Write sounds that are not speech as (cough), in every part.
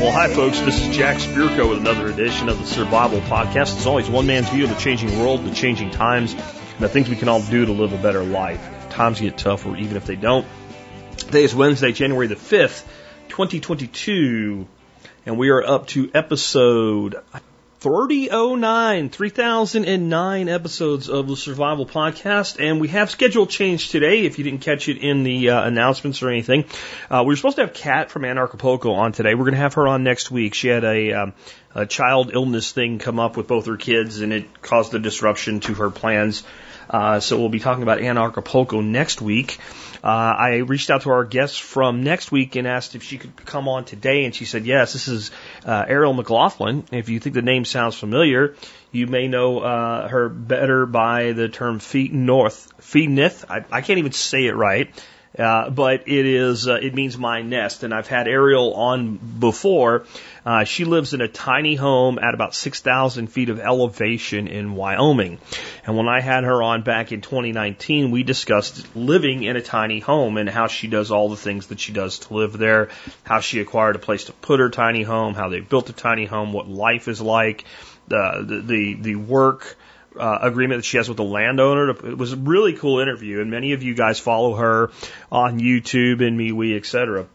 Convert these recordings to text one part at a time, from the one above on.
Well, hi, folks. This is Jack Spirko with another edition of the Survival Podcast. As always, one man's view of the changing world, the changing times, and the things we can all do to live a better life. Times get tough, or even if they don't. Today is Wednesday, January the 5th, 2022, and we are up to episode 3009, 3009 episodes of the Survival Podcast, and we have schedule change today. If you didn't catch it in the uh, announcements or anything, uh, we were supposed to have Kat from Anarchapulco on today. We're going to have her on next week. She had a, um, a child illness thing come up with both her kids, and it caused a disruption to her plans. Uh, so we'll be talking about Anarchapulco next week. Uh, I reached out to our guest from next week and asked if she could come on today, and she said yes. This is uh, Ariel McGlothlin. If you think the name sounds familiar, you may know uh, her better by the term Feet North, Feetnith. I, I can't even say it right. Uh, but it is, uh, it means my nest. And I've had Ariel on before. Uh, she lives in a tiny home at about 6,000 feet of elevation in Wyoming. And when I had her on back in 2019, we discussed living in a tiny home and how she does all the things that she does to live there, how she acquired a place to put her tiny home, how they built a tiny home, what life is like, the, the, the, the work, uh, agreement that she has with the landowner. It was a really cool interview, and many of you guys follow her on YouTube and MeWe, etc.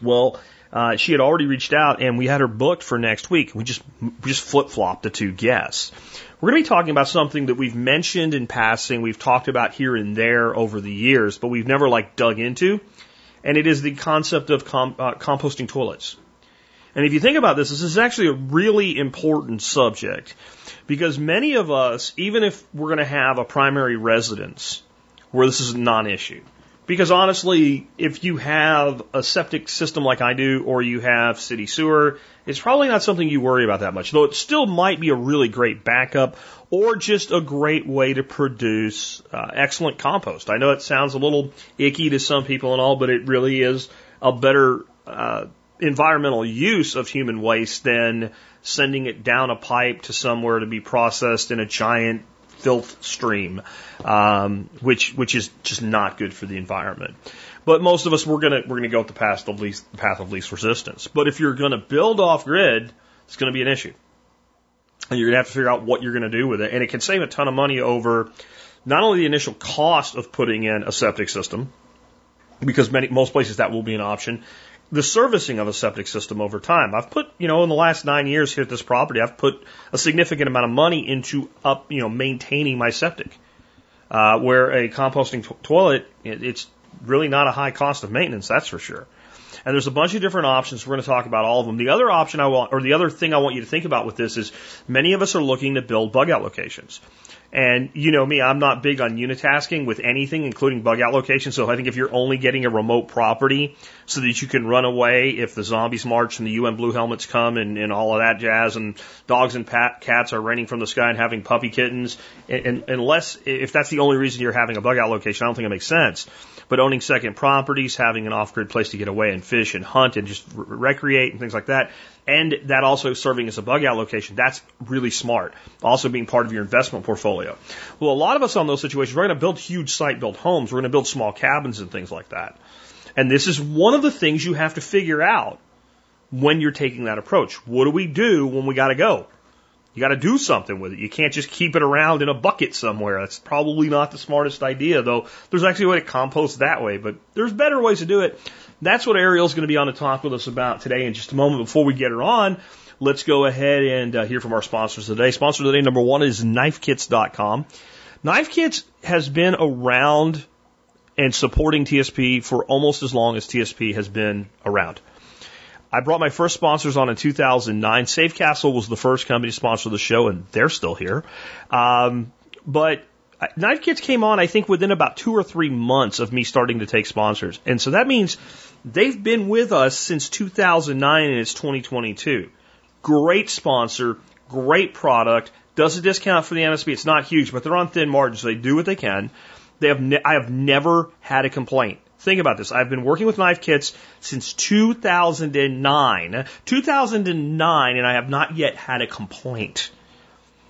Well, uh, she had already reached out, and we had her booked for next week. We just we just flip flopped the two guests. We're going to be talking about something that we've mentioned in passing, we've talked about here and there over the years, but we've never like dug into, and it is the concept of com- uh, composting toilets. And if you think about this, this is actually a really important subject because many of us, even if we're going to have a primary residence where this is a non-issue, because honestly, if you have a septic system like I do, or you have city sewer, it's probably not something you worry about that much. Though it still might be a really great backup, or just a great way to produce uh, excellent compost. I know it sounds a little icky to some people and all, but it really is a better uh, environmental use of human waste than sending it down a pipe to somewhere to be processed in a giant filth stream, um, which which is just not good for the environment. But most of us we're gonna we're gonna go with the path of least the path of least resistance. But if you're gonna build off grid, it's gonna be an issue, and you're gonna have to figure out what you're gonna do with it. And it can save a ton of money over not only the initial cost of putting in a septic system, because many most places that will be an option, the servicing of a septic system over time. I've put, you know, in the last nine years here at this property, I've put a significant amount of money into up, you know, maintaining my septic. Uh, where a composting to- toilet, it, it's really not a high cost of maintenance, that's for sure. And there's a bunch of different options. We're going to talk about all of them. The other option I want, or the other thing I want you to think about with this is many of us are looking to build bug out locations. And you know me, I'm not big on unitasking with anything, including bug out locations. So I think if you're only getting a remote property so that you can run away if the zombies march and the UN blue helmets come and, and all of that jazz and dogs and pat, cats are raining from the sky and having puppy kittens, and, and unless, if that's the only reason you're having a bug out location, I don't think it makes sense. But owning second properties, having an off grid place to get away and fish and hunt and just re- recreate and things like that, and that also serving as a bug out location, that's really smart. Also being part of your investment portfolio. Well, a lot of us on those situations, we're going to build huge site built homes. We're going to build small cabins and things like that. And this is one of the things you have to figure out when you're taking that approach. What do we do when we got to go? You got to do something with it. You can't just keep it around in a bucket somewhere. That's probably not the smartest idea, though. There's actually a way to compost that way, but there's better ways to do it. That's what Ariel's going to be on to talk with us about today in just a moment. Before we get her on, let's go ahead and uh, hear from our sponsors today. Sponsor today number one is KnifeKits.com. Knife Kits has been around and supporting TSP for almost as long as TSP has been around. I brought my first sponsors on in 2009. Safecastle was the first company to sponsor the show, and they're still here. Um, but Knife Kits came on, I think, within about two or three months of me starting to take sponsors. And so that means they've been with us since 2009 and it's 2022. Great sponsor, great product, does a discount for the MSB. It's not huge, but they're on thin margins. So they do what they can. They have ne- I have never had a complaint. Think about this. I've been working with knife kits since 2009. 2009, and I have not yet had a complaint.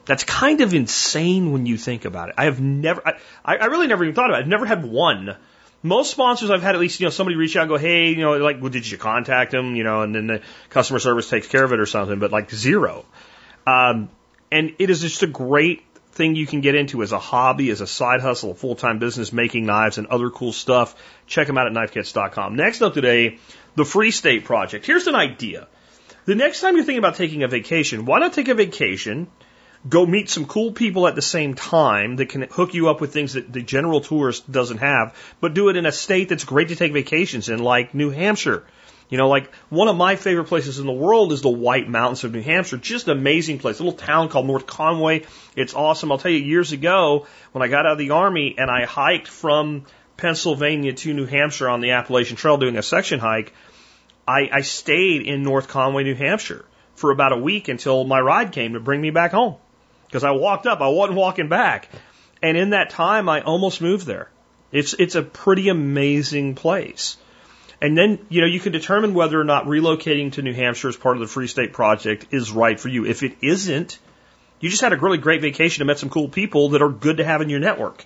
That's kind of insane when you think about it. I have never, I, I really never even thought about it. I've never had one most sponsors I've had at least, you know, somebody reach out and go, hey, you know, like, well, did you contact them? You know, and then the customer service takes care of it or something, but like zero. Um, and it is just a great thing you can get into as a hobby, as a side hustle, a full time business making knives and other cool stuff. Check them out at knifekits.com. Next up today, the Free State Project. Here's an idea. The next time you're thinking about taking a vacation, why not take a vacation? Go meet some cool people at the same time that can hook you up with things that the general tourist doesn't have, but do it in a state that's great to take vacations in, like New Hampshire. You know, like one of my favorite places in the world is the White Mountains of New Hampshire. Just an amazing place. A little town called North Conway. It's awesome. I'll tell you, years ago, when I got out of the Army and I hiked from Pennsylvania to New Hampshire on the Appalachian Trail doing a section hike, I, I stayed in North Conway, New Hampshire for about a week until my ride came to bring me back home. Because I walked up, I wasn't walking back. And in that time, I almost moved there. It's, it's a pretty amazing place. And then, you know, you can determine whether or not relocating to New Hampshire as part of the Free State Project is right for you. If it isn't, you just had a really great vacation and met some cool people that are good to have in your network.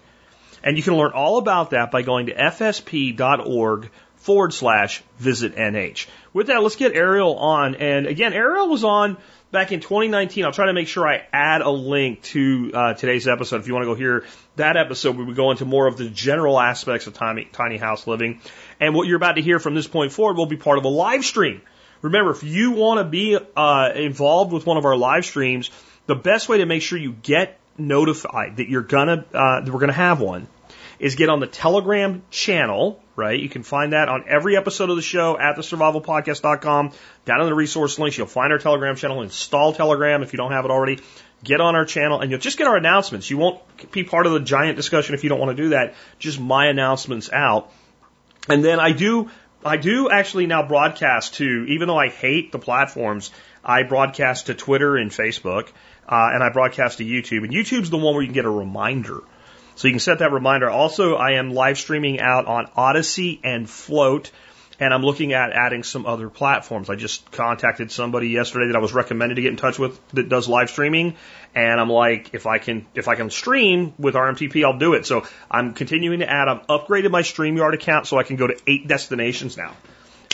And you can learn all about that by going to fsp.org forward slash visit NH. With that, let's get Ariel on. And again, Ariel was on back in 2019. I'll try to make sure I add a link to uh, today's episode if you want to go hear that episode where we go into more of the general aspects of tiny, tiny house living. And what you're about to hear from this point forward will be part of a live stream. Remember, if you want to be uh, involved with one of our live streams, the best way to make sure you get notified that you're gonna uh, that we're gonna have one is get on the Telegram channel, right? You can find that on every episode of the show at thesurvivalpodcast.com. Down in the resource links, you'll find our Telegram channel. Install Telegram if you don't have it already. Get on our channel and you'll just get our announcements. You won't be part of the giant discussion if you don't want to do that. Just my announcements out. And then I do, I do actually now broadcast to, even though I hate the platforms, I broadcast to Twitter and Facebook, uh, and I broadcast to YouTube. And YouTube's the one where you can get a reminder. So you can set that reminder. Also, I am live streaming out on Odysee and Flote, and I'm looking at adding some other platforms. I just contacted somebody yesterday that I was recommended to get in touch with that does live streaming, and I'm like, if I can, if I can stream with RMTP, I'll do it. So I'm continuing to add. I've upgraded my StreamYard account so I can go to eight destinations now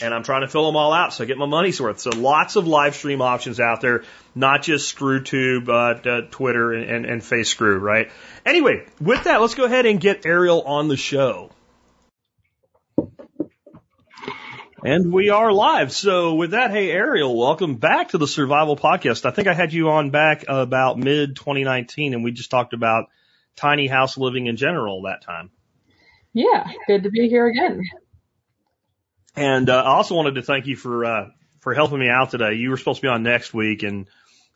and I'm trying to fill them all out so I get my money's worth. So lots of live stream options out there, not just ScrewTube, but uh, Twitter and, and, and Face Screw, right? Anyway, with that, let's go ahead and get Ariel on the show. And we are live. So with that, hey Ariel, welcome back to the Survival Podcast. I think I had you on back about mid 2019 and we just talked about tiny house living in general that time. Yeah, good to be here again. And uh, I also wanted to thank you for uh, for helping me out today. You were supposed to be on next week and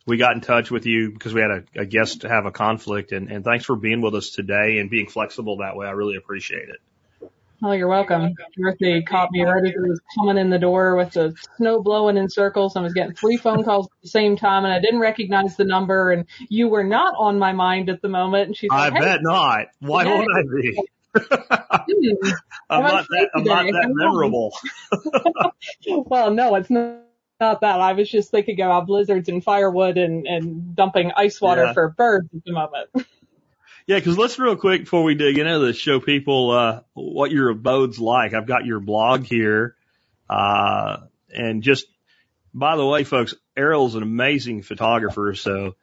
we got in touch with you because we had a, a guest to have a conflict and, and thanks for being with us today and being flexible that way. I really appreciate it. Oh, you're welcome. Dorothy caught me right as it was coming in the door with the snow blowing in circles. I was getting three phone calls at the same time and I didn't recognize the number and you were not on my mind at the moment. And she said, I hey, bet not. Why Yeah. would I be? Hmm, (laughs) I'm not that, I'm not that memorable. (laughs) (laughs) well, no, it's not. Not that. I was just thinking about blizzards and firewood and, and dumping ice water Yeah. for birds at the moment. Yeah, because let's real quick before we dig into this, show people uh, what your abode's like. I've got your blog here, uh, and just by the way, folks, Ariel's an amazing photographer, so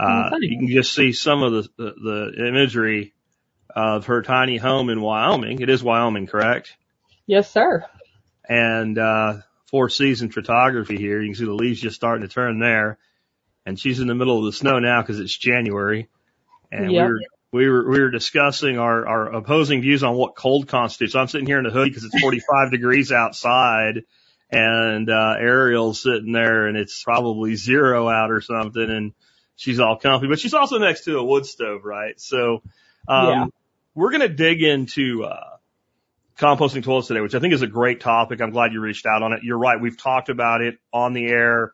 uh, Oh, you can just see some of the, the the imagery of her tiny home in Wyoming. It is Wyoming, correct? yes, sir. And uh, four season photography here. You can see the leaves just starting to turn there, and she's in the middle of the snow now because it's January, and Yep. we're we were we were discussing our our opposing views on what cold constitutes. I'm sitting here in a hoodie because it's 45 (laughs) degrees outside, and uh, Ariel's sitting there and it's probably zero out or something, and she's all comfy, but she's also next to a wood stove, right? So, um, Yeah. We're gonna dig into uh, composting toilets today, which I think is a great topic. I'm glad you reached out on it. You're right. We've talked about it on the air,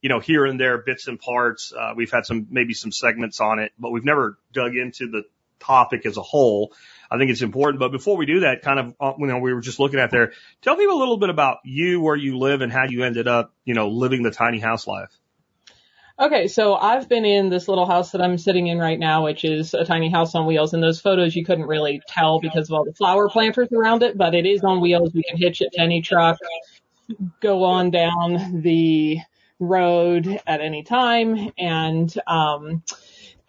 you know, here and there, bits and parts. Uh, we've had some, maybe some segments on it, but we've never dug into the topic as a whole. I think it's important. But before we do that, kind of, uh, you know, we were just looking at there. Tell people a little bit about you, where you live and how you ended up, you know, living the tiny house life. Okay, so I've been in this little house that I'm sitting in right now, which is a tiny house on wheels. And those photos you couldn't really tell because of all the flower planters around it, but it is on wheels. We can hitch it to any truck, go on down the road at any time. And, um,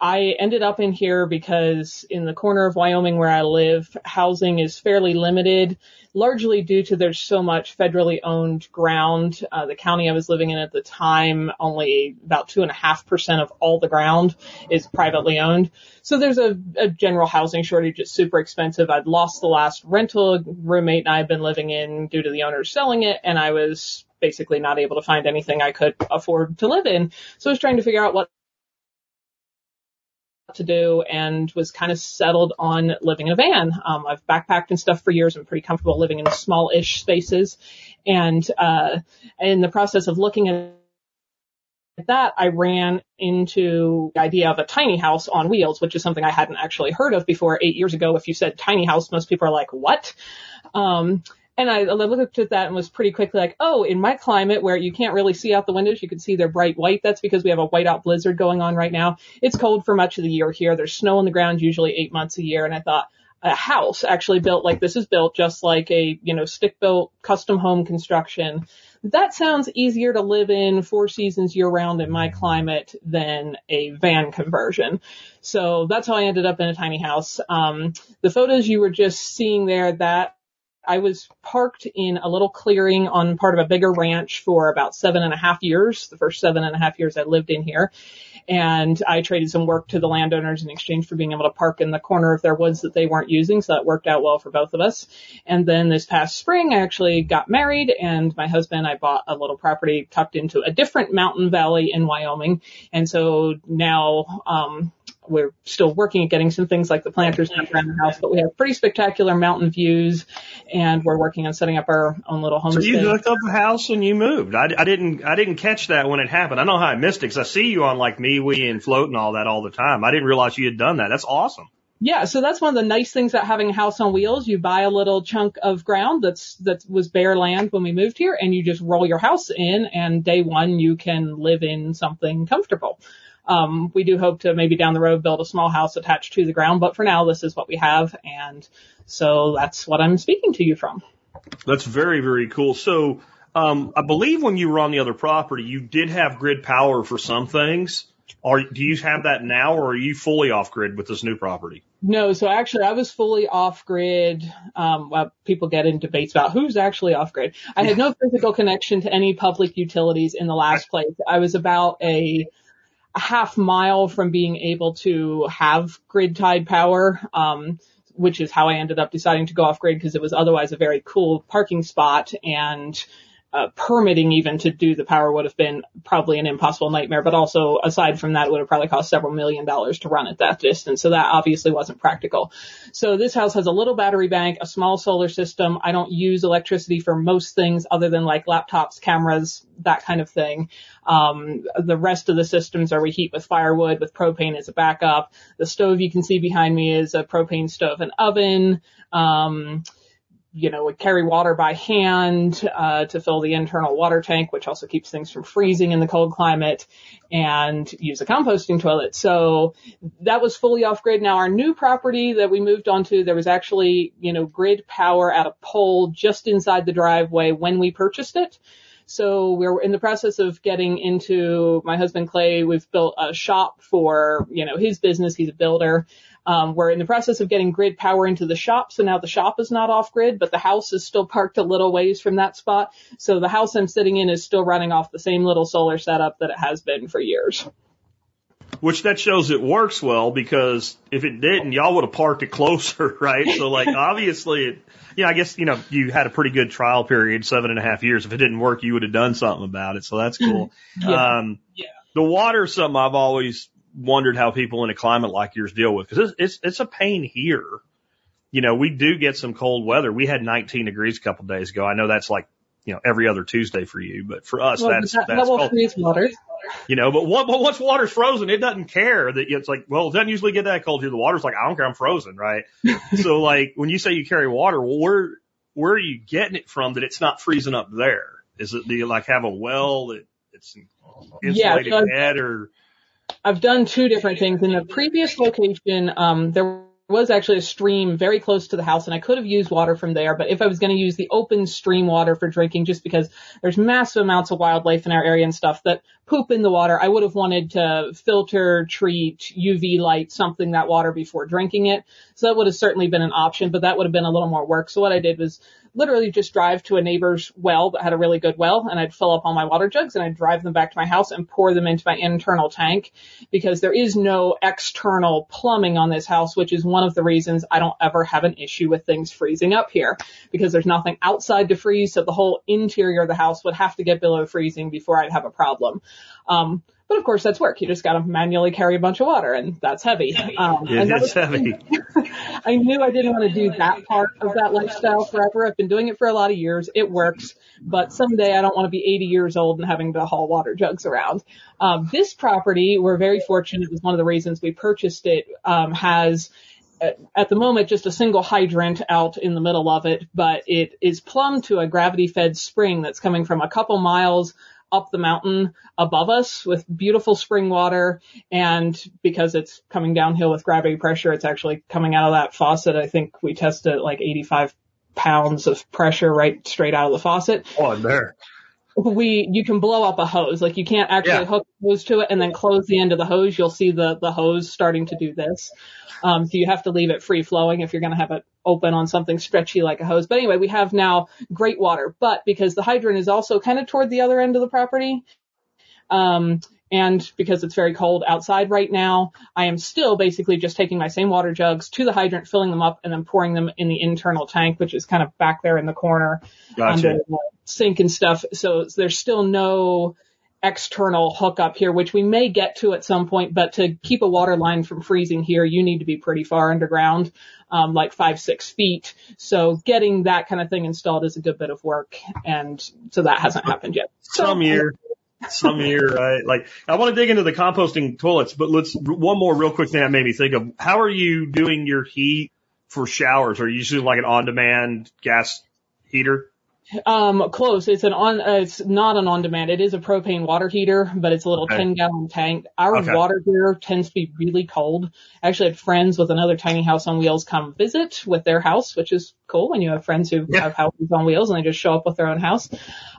I ended up in here because in the corner of Wyoming where I live, housing is fairly limited, largely due to there's so much federally owned ground. Uh, the county I was living in at the time, only about two and a half percent of all the ground is privately owned. So there's a, a general housing shortage. It's super expensive. I'd lost the last rental roommate I had been living in due to the owner selling it and I was basically not able to find anything I could afford to live in. So I was trying to figure out what to do and was kind of settled on living in a van. Um, I've backpacked and stuff for years. I'm pretty comfortable living in small-ish spaces. And, uh, in the process of looking at that, I ran into the idea of a tiny house on wheels, which is something I hadn't actually heard of before eight years ago. If you said tiny house, most people are like, what? Um, and I looked at that and was pretty quickly like, oh, in my climate where you can't really see out the windows, you can see they're bright white. That's because we have a whiteout blizzard going on right now. It's cold for much of the year here. There's snow on the ground usually eight months a year. And I thought a house actually built like this is built just like a, you know, stick built custom home construction. That sounds easier to live in four seasons year round in my climate than a van conversion. So that's how I ended up in a tiny house. Um, the photos you were just seeing there, that I was parked in a little clearing on part of a bigger ranch for about seven and a half years, the first seven and a half years I lived in here. And I traded some work to the landowners in exchange for being able to park in the corner of their woods that they weren't using. So that worked out well for both of us. And then this past spring, I actually got married and my husband, I bought a little property tucked into a different mountain valley in Wyoming. And so now, um, we're still working at getting some things like the planters done around the house, but we have pretty spectacular mountain views and we're working on setting up our own little homestead. So you hooked up the house and you moved. I, I didn't, I didn't catch that when it happened. I know how I missed it because I see you on like MeWe and Flote and all that all the time. I didn't realize you had done that. That's awesome. Yeah, so that's one of the nice things about having a house on wheels. You buy a little chunk of ground that's that was bare land when we moved here, and you just roll your house in, and day one you can live in something comfortable. Um, we do hope to maybe down the road build a small house attached to the ground, but for now this is what we have, and so that's what I'm speaking to you from. That's very very cool. So um, I believe when you were on the other property, you did have grid power for some things. Or do you have that now, or are you fully off grid with this new property? No, so actually I was fully off grid. Um, well, people get in debates about who's actually off grid. I had no (laughs) physical connection to any public utilities in the last place. I was about a a half mile from being able to have grid tied power, um, which is how I ended up deciding to go off grid because it was otherwise a very cool parking spot. And uh, permitting even to do the power would have been probably an impossible nightmare. But also aside from that, it would have probably cost several million dollars to run at that distance. So that obviously wasn't practical. So this house has a little battery bank, a small solar system. I don't use electricity for most things other than like laptops, cameras, that kind of thing. Um, the rest of the systems are we heat with firewood with propane as a backup. The stove you can see behind me is a propane stove and oven. Um, you know, would carry water by hand uh, to fill the internal water tank, which also keeps things from freezing in the cold climate, and use a composting toilet. So that was fully off grid. Now our new property that we moved onto, there was actually, you know, grid power at a pole just inside the driveway when we purchased it. So we're in the process of getting into my husband Clay. We've built a shop for, you know, his business. He's a builder. Um, we're in the process of getting grid power into the shop, so now the shop is not off grid, but the house is still parked a little ways from that spot. So the house I'm sitting in is still running off the same little solar setup that it has been for years. Which that shows it works well because if it didn't, y'all would have parked it closer, (laughs) right? So like (laughs) obviously it, yeah, I guess, you know, you had a pretty good trial period, seven and a half years. If it didn't work, you would have done something about it. So that's cool. (laughs) Yeah. Um, Yeah. the water is something I've always wondered how people in a climate like yours deal with because it's, it's, it's a pain here. You know, we do get some cold weather. We had 19 degrees a couple of days ago. I know that's like, you know, every other Tuesday for you, but for us, Well, that's, that, that's that freeze water. You know, but what, but once water's frozen, it doesn't care that it's like, well, it doesn't usually get that cold here. The water's like, I don't care, I'm frozen, right? (laughs) so like, when you say you carry water, well, where, where are you getting it from that it's not freezing up there? Is it, do you like have a well that it's, insulated so bed or I've done two different things. In the previous location, um, there was actually a stream very close to the house and I could have used water from there, but if I was going to use the open stream water for drinking, just because there's massive amounts of wildlife in our area and stuff that poop in the water, I would have wanted to filter, treat, UV light, something that water before drinking it. So that would have certainly been an option, but that would have been a little more work. So what I did was literally just drive to a neighbor's well that had a really good well and I'd fill up all my water jugs and I'd drive them back to my house and pour them into my internal tank because there is no external plumbing on this house, which is one of the reasons I don't ever have an issue with things freezing up here because there's nothing outside to freeze. So the whole interior of the house would have to get below freezing before I'd have a problem. Um, but of course that's work. You just got to manually carry a bunch of water and that's heavy. Um, it and that is was- heavy. (laughs) I knew I didn't want to do that part of that lifestyle forever. I've been doing it for a lot of years. It works, but someday I don't want to be 80 years old and having to haul water jugs around. Um, this property, we're very fortunate. It was one of the reasons we purchased it. Um, has at- at the moment just a single hydrant out in the middle of it, but it is plumbed to a gravity fed spring that's coming from a couple miles up the mountain above us with beautiful spring water. And because it's coming downhill with gravity pressure, it's actually coming out of that faucet. I think we tested like 85 pounds of pressure right straight out of the faucet Oh, there. We you can blow up a hose. Like you can't actually Yeah. hook a hose to it and then close the end of the hose. You'll see the the hose starting to do this. Um, so you have to leave it free flowing if you're going to have it open on something stretchy like a hose. But anyway we have now great water. But because the hydrant is also kind of toward the other end of the property um, and because it's very cold outside right now, I am still basically just taking my same water jugs to the hydrant, filling them up, and then pouring them in the internal tank, which is kind of back there in the corner Gotcha. under the sink and stuff. So there's still no external hookup here, which we may get to at some point, but to keep a water line from freezing here, you need to be pretty far underground, um, like five, six feet. So getting that kind of thing installed is a good bit of work. And so that hasn't happened yet. So- some year, some year, right? Like, I want to dig into the composting toilets, but let's, one more real quick thing that made me think of, how are you doing your heat for showers? Are you using like an on-demand gas heater? Um, close. It's an on, uh, it's not an on-demand. It is a propane water heater, but it's a little Okay. 10 gallon tank. Our Okay. water here tends to be really cold. I actually had friends with another tiny house on wheels come visit with their house, which is cool when you have friends who Yeah. have houses on wheels and they just show up with their own house.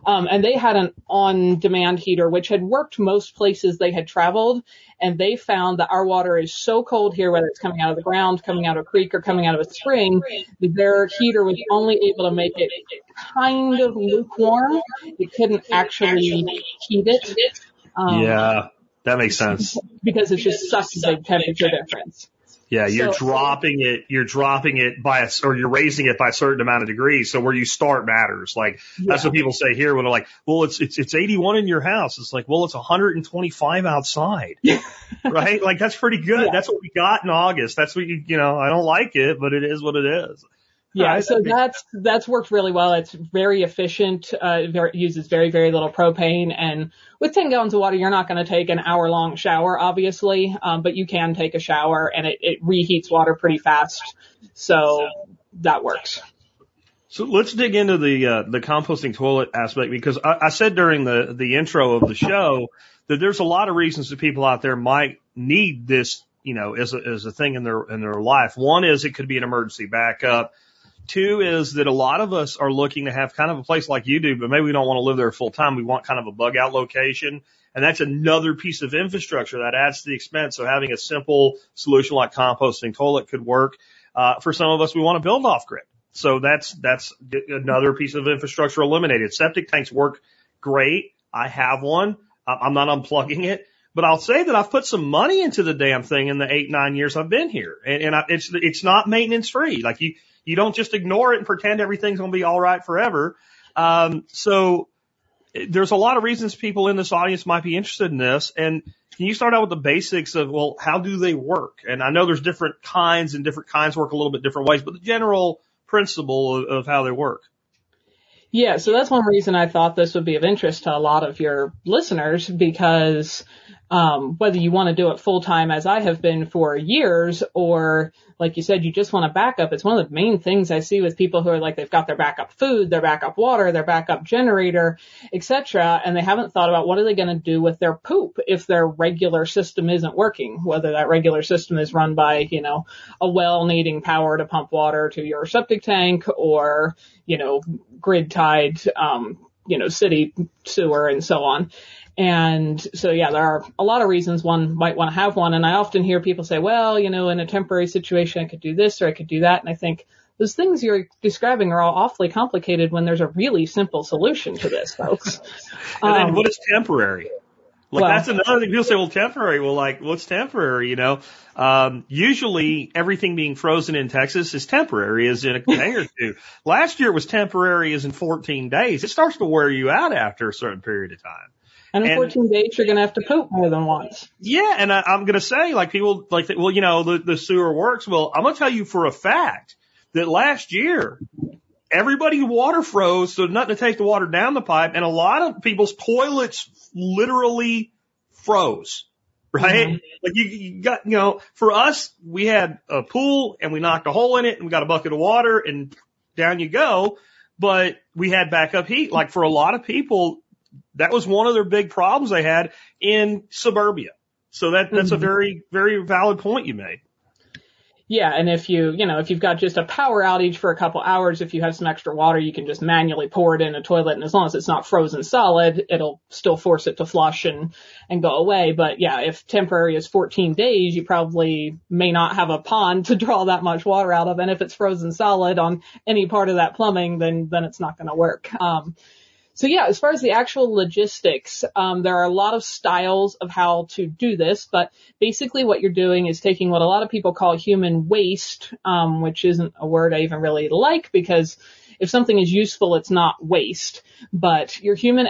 Um, and they had an on-demand heater, which had worked most places they had traveled. And they found that our water is so cold here, whether it's coming out of the ground, coming out of a creek, or coming out of a spring, that their heater was only able to make it kind of lukewarm. It couldn't actually heat it. Um, yeah, that makes sense. Because it's just such a big temperature difference. Yeah, you're So- dropping it, you're dropping it by a, or you're raising it by a certain amount of degrees. So where you start matters. Like, that's what people say here when they're like, well, it's, it's, it's 81 in your house. It's like, well, it's 125 outside. (laughs) right? Like, that's pretty good. Yeah. That's what we got in August. That's what you, you know, I don't like it, but it is what it is. Yeah, so that's that's worked really well. It's very efficient. Uh, it very, uses very very little propane, and with 10 gallons of water, you're not going to take an hour long shower, obviously, um, but you can take a shower, and it, it reheats water pretty fast. So that works. So let's dig into the uh, the composting toilet aspect because I, I said during the the intro of the show that there's a lot of reasons that people out there might need this, you know, as a, as a thing in their in their life. One is it could be an emergency backup. Two is that a lot of us are looking to have kind of a place like you do, but maybe we don't want to live there full time. We want kind of a bug out location. And that's another piece of infrastructure that adds to the expense. So having a simple solution like composting toilet could work. Uh, for some of us, we want to build off grid. So that's, that's another piece of infrastructure eliminated. Septic tanks work great. I have one. I'm not unplugging it, but I'll say that I've put some money into the damn thing in the eight, nine years I've been here. And, and I, it's, it's not maintenance free. Like you, you don't just ignore it and pretend everything's going to be all right forever. Um, so there's a lot of reasons people in this audience might be interested in this. And can you start out with the basics of, well, how do they work? And I know there's different kinds and different kinds work a little bit different ways, but the general principle of, of how they work. Yeah, so that's one reason I thought this would be of interest to a lot of your listeners because um, whether you want to do it full time as I have been for years or like you said, you just want a backup. It's one of the main things I see with people who are like, they've got their backup food, their backup water, their backup generator, etc. And they haven't thought about what are they going to do with their poop if their regular system isn't working, whether that regular system is run by, you know, a well needing power to pump water to your septic tank or, you know, grid tied, um, you know, city sewer and so on. And so yeah, there are a lot of reasons one might want to have one. And I often hear people say, well, you know, in a temporary situation, I could do this or I could do that. And I think those things you're describing are all awfully complicated when there's a really simple solution to this, folks. (laughs) and then um, what is temporary? Like well, that's another thing. People say, well, temporary. Well, like, what's temporary? You know, um, usually everything being frozen in Texas is temporary, as in a day or two. (laughs) Last year it was temporary, as in 14 days. It starts to wear you out after a certain period of time. And in and, 14 days, you're going to have to poop more than once. Yeah, and I, I'm going to say, like people, like, well, you know, the, the sewer works. Well, I'm going to tell you for a fact that last year, everybody water froze, so nothing to take the water down the pipe, and a lot of people's toilets literally froze. Right? Mm-hmm. Like you, you got, you know, for us, we had a pool and we knocked a hole in it and we got a bucket of water and down you go. But we had backup heat. Like for a lot of people, that was one of their big problems they had in suburbia. So that, that's mm-hmm. a very, very valid point you made. Yeah, and if you, you know, if you've got just a power outage for a couple hours, if you have some extra water, you can just manually pour it in a toilet, and as long as it's not frozen solid, it'll still force it to flush and and go away. But yeah, if temporary is 14 days, you probably may not have a pond to (laughs) draw that much water out of, and if it's frozen solid on any part of that plumbing, then then it's not going to work. Um, so yeah, as far as the actual logistics, um, there are a lot of styles of how to do this, but basically what you're doing is taking what a lot of people call human waste, um, which isn't a word I even really like because if something is useful, it's not waste, but your human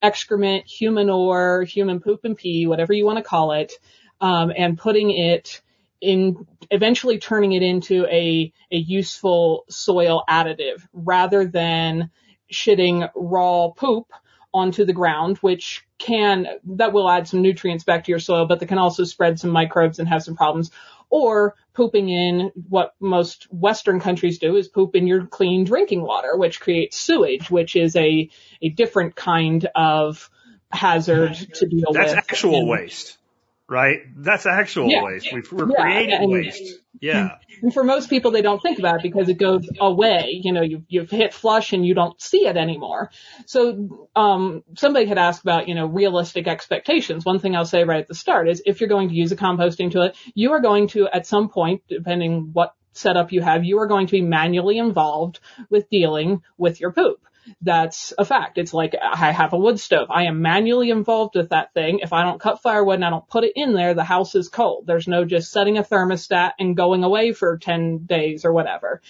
excrement, humanure, human poop and pee, whatever you want to call it, um, and putting it in eventually turning it into a, a useful soil additive rather than shitting raw poop onto the ground, which can, that will add some nutrients back to your soil, but that can also spread some microbes and have some problems. Or pooping in what most Western countries do is poop in your clean drinking water, which creates sewage, which is a, a different kind of hazard to deal That's with. That's actual and, waste right? That's actual yeah. waste. we are yeah. creating and, waste. Yeah. And for most people, they don't think about it because it goes away. You know, you've, you've hit flush and you don't see it anymore. So, um, somebody had asked about, you know, realistic expectations. One thing I'll say right at the start is if you're going to use a composting toilet, you are going to, at some point, depending what setup you have, you are going to be manually involved with dealing with your poop that's a fact. It's like I have a wood stove. I am manually involved with that thing. If I don't cut firewood and I don't put it in there, the house is cold. There's no just setting a thermostat and going away for 10 days or whatever.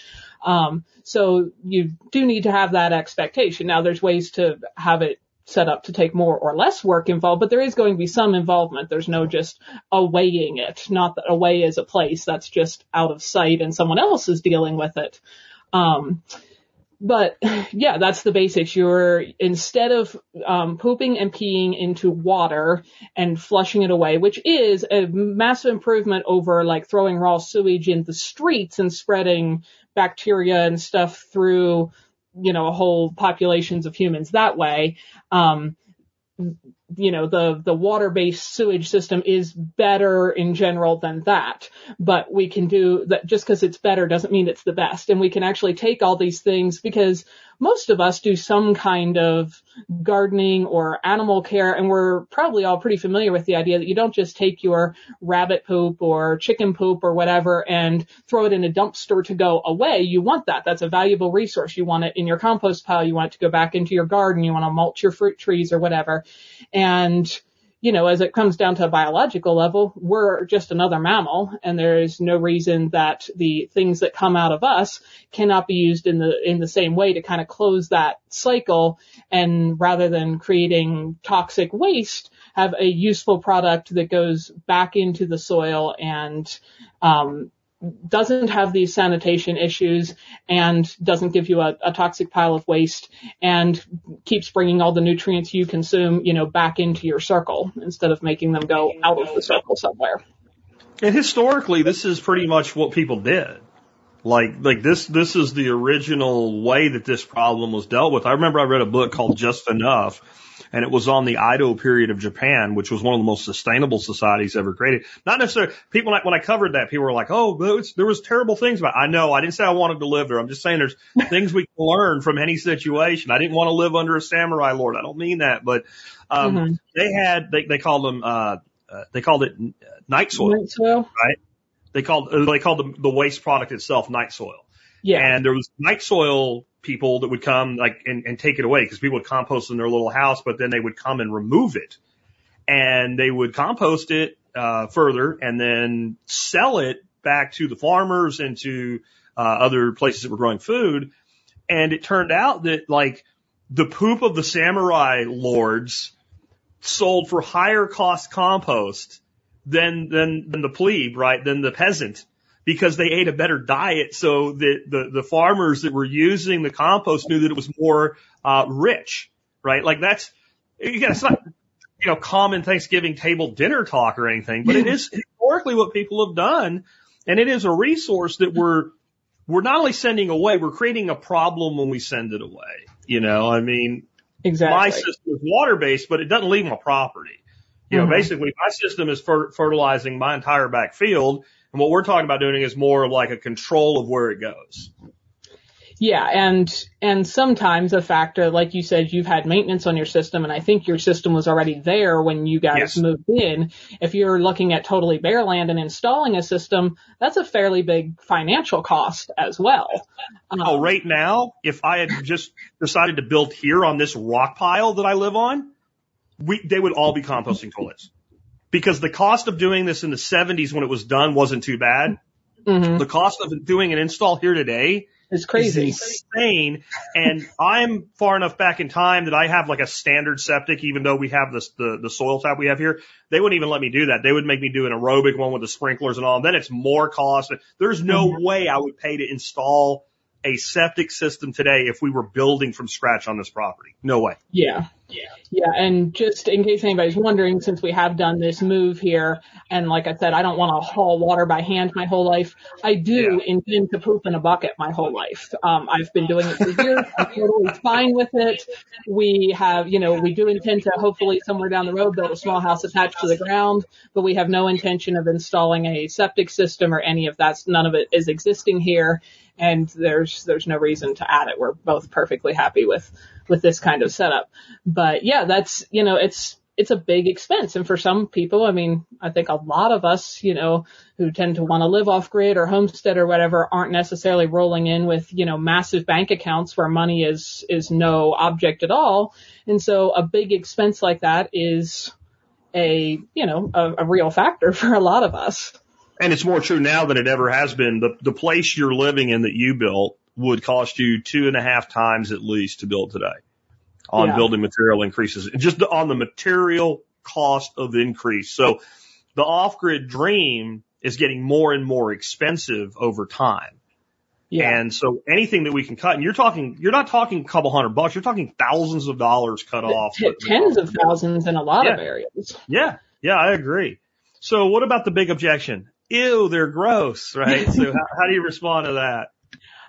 Um, so you do need to have that expectation. Now there's ways to have it set up to take more or less work involved, but there is going to be some involvement. There's no just awaying it. Not that away is a place that's just out of sight and someone else is dealing with it. Um, but (sighs) yeah, that's the basics. You're instead of um, pooping and peeing into water and flushing it away, which is a massive improvement over like throwing raw sewage in the streets and spreading bacteria and stuff through, you know, whole populations of humans that way. Um, you know, the, the water-based sewage system is better in general than that. But we can do that just because it's better doesn't mean it's the best. And we can actually take all these things because most of us do some kind of gardening or animal care and we're probably all pretty familiar with the idea that you don't just take your rabbit poop or chicken poop or whatever and throw it in a dumpster to go away. You want that. That's a valuable resource. You want it in your compost pile. You want it to go back into your garden. You want to mulch your fruit trees or whatever. And you know, as it comes down to a biological level, we're just another mammal and there is no reason that the things that come out of us cannot be used in the, in the same way to kind of close that cycle. And rather than creating toxic waste, have a useful product that goes back into the soil and, um, doesn't have these sanitation issues and doesn't give you a, a, toxic pile of waste and keeps bringing all the nutrients you consume, you know, back into your circle instead of making them go out of the circle somewhere. And historically, this is pretty much what people did. Like, like this, this is the original way that this problem was dealt with. I remember I read a book called Just Enough and it was on the Edo period of Japan, which was one of the most sustainable societies ever created. Not necessarily people like when I covered that, people were like, "Oh, there was terrible things about." It. I know, I didn't say I wanted to live there. I'm just saying there's (laughs) things we can learn from any situation. I didn't want to live under a samurai lord. I don't mean that, but um, mm-hmm. they had they they called them uh, uh they called it night soil, night soil, right? They called they called the, the waste product itself night soil. Yeah. And there was night soil people that would come like and, and take it away because people would compost in their little house, but then they would come and remove it and they would compost it uh, further and then sell it back to the farmers and to uh, other places that were growing food. And it turned out that like the poop of the samurai lords sold for higher cost compost than than than the plebe, right? Than the peasant because they ate a better diet. So the, the, the farmers that were using the compost knew that it was more, uh, rich, right? Like that's, again, it's not, you know, common Thanksgiving table dinner talk or anything, but it is historically what people have done. And it is a resource that we're, we're not only sending away, we're creating a problem when we send it away. You know, I mean, exactly. my system is water based, but it doesn't leave my property. You know, mm-hmm. basically my system is fer- fertilizing my entire back field and what we're talking about doing is more of like a control of where it goes. Yeah, and and sometimes a factor, like you said, you've had maintenance on your system, and I think your system was already there when you guys yes. moved in. If you're looking at totally bare land and installing a system, that's a fairly big financial cost as well. Um, oh, right now, if I had just decided to build here on this rock pile that I live on, we they would all be composting toilets because the cost of doing this in the 70s when it was done wasn't too bad. Mm-hmm. The cost of doing an install here today is crazy. Insane. and I'm far enough back in time that I have like a standard septic, even though we have this, the, the soil tap we have here. They wouldn't even let me do that. They would make me do an aerobic one with the sprinklers and all. And then it's more cost. There's no mm-hmm. way I would pay to install a septic system today if we were building from scratch on this property. No way. Yeah. Yeah. Yeah. And just in case anybody's wondering, since we have done this move here, and like I said, I don't want to haul water by hand my whole life. I do yeah. intend to poop in a bucket my whole life. Um, I've been doing it for years. I'm totally fine with it. We have, you know, we do intend to hopefully somewhere down the road build a small house attached to the ground, but we have no intention of installing a septic system or any of that. None of it is existing here and there's there's no reason to add it. We're both perfectly happy with with this kind of setup. But yeah, that's you know it's it's a big expense. And for some people, I mean, I think a lot of us, you know, who tend to want to live off grid or homestead or whatever aren't necessarily rolling in with, you know, massive bank accounts where money is, is no object at all. And so a big expense like that is a, you know, a, a real factor (laughs) for a lot of us. And it's more true now than it ever has been. The, the place you're living in that you built would cost you two and a half times at least to build today on yeah. building material increases, just on the material cost of increase. So the off grid dream is getting more and more expensive over time. Yeah. And so anything that we can cut, and you're talking, you're not talking a couple hundred bucks, you're talking thousands of dollars cut off. Tens of thousands in a lot yeah. of areas. Yeah. Yeah, I agree. So what about the big objection? Ew, they're gross, right? so (laughs) how, how do you respond to that?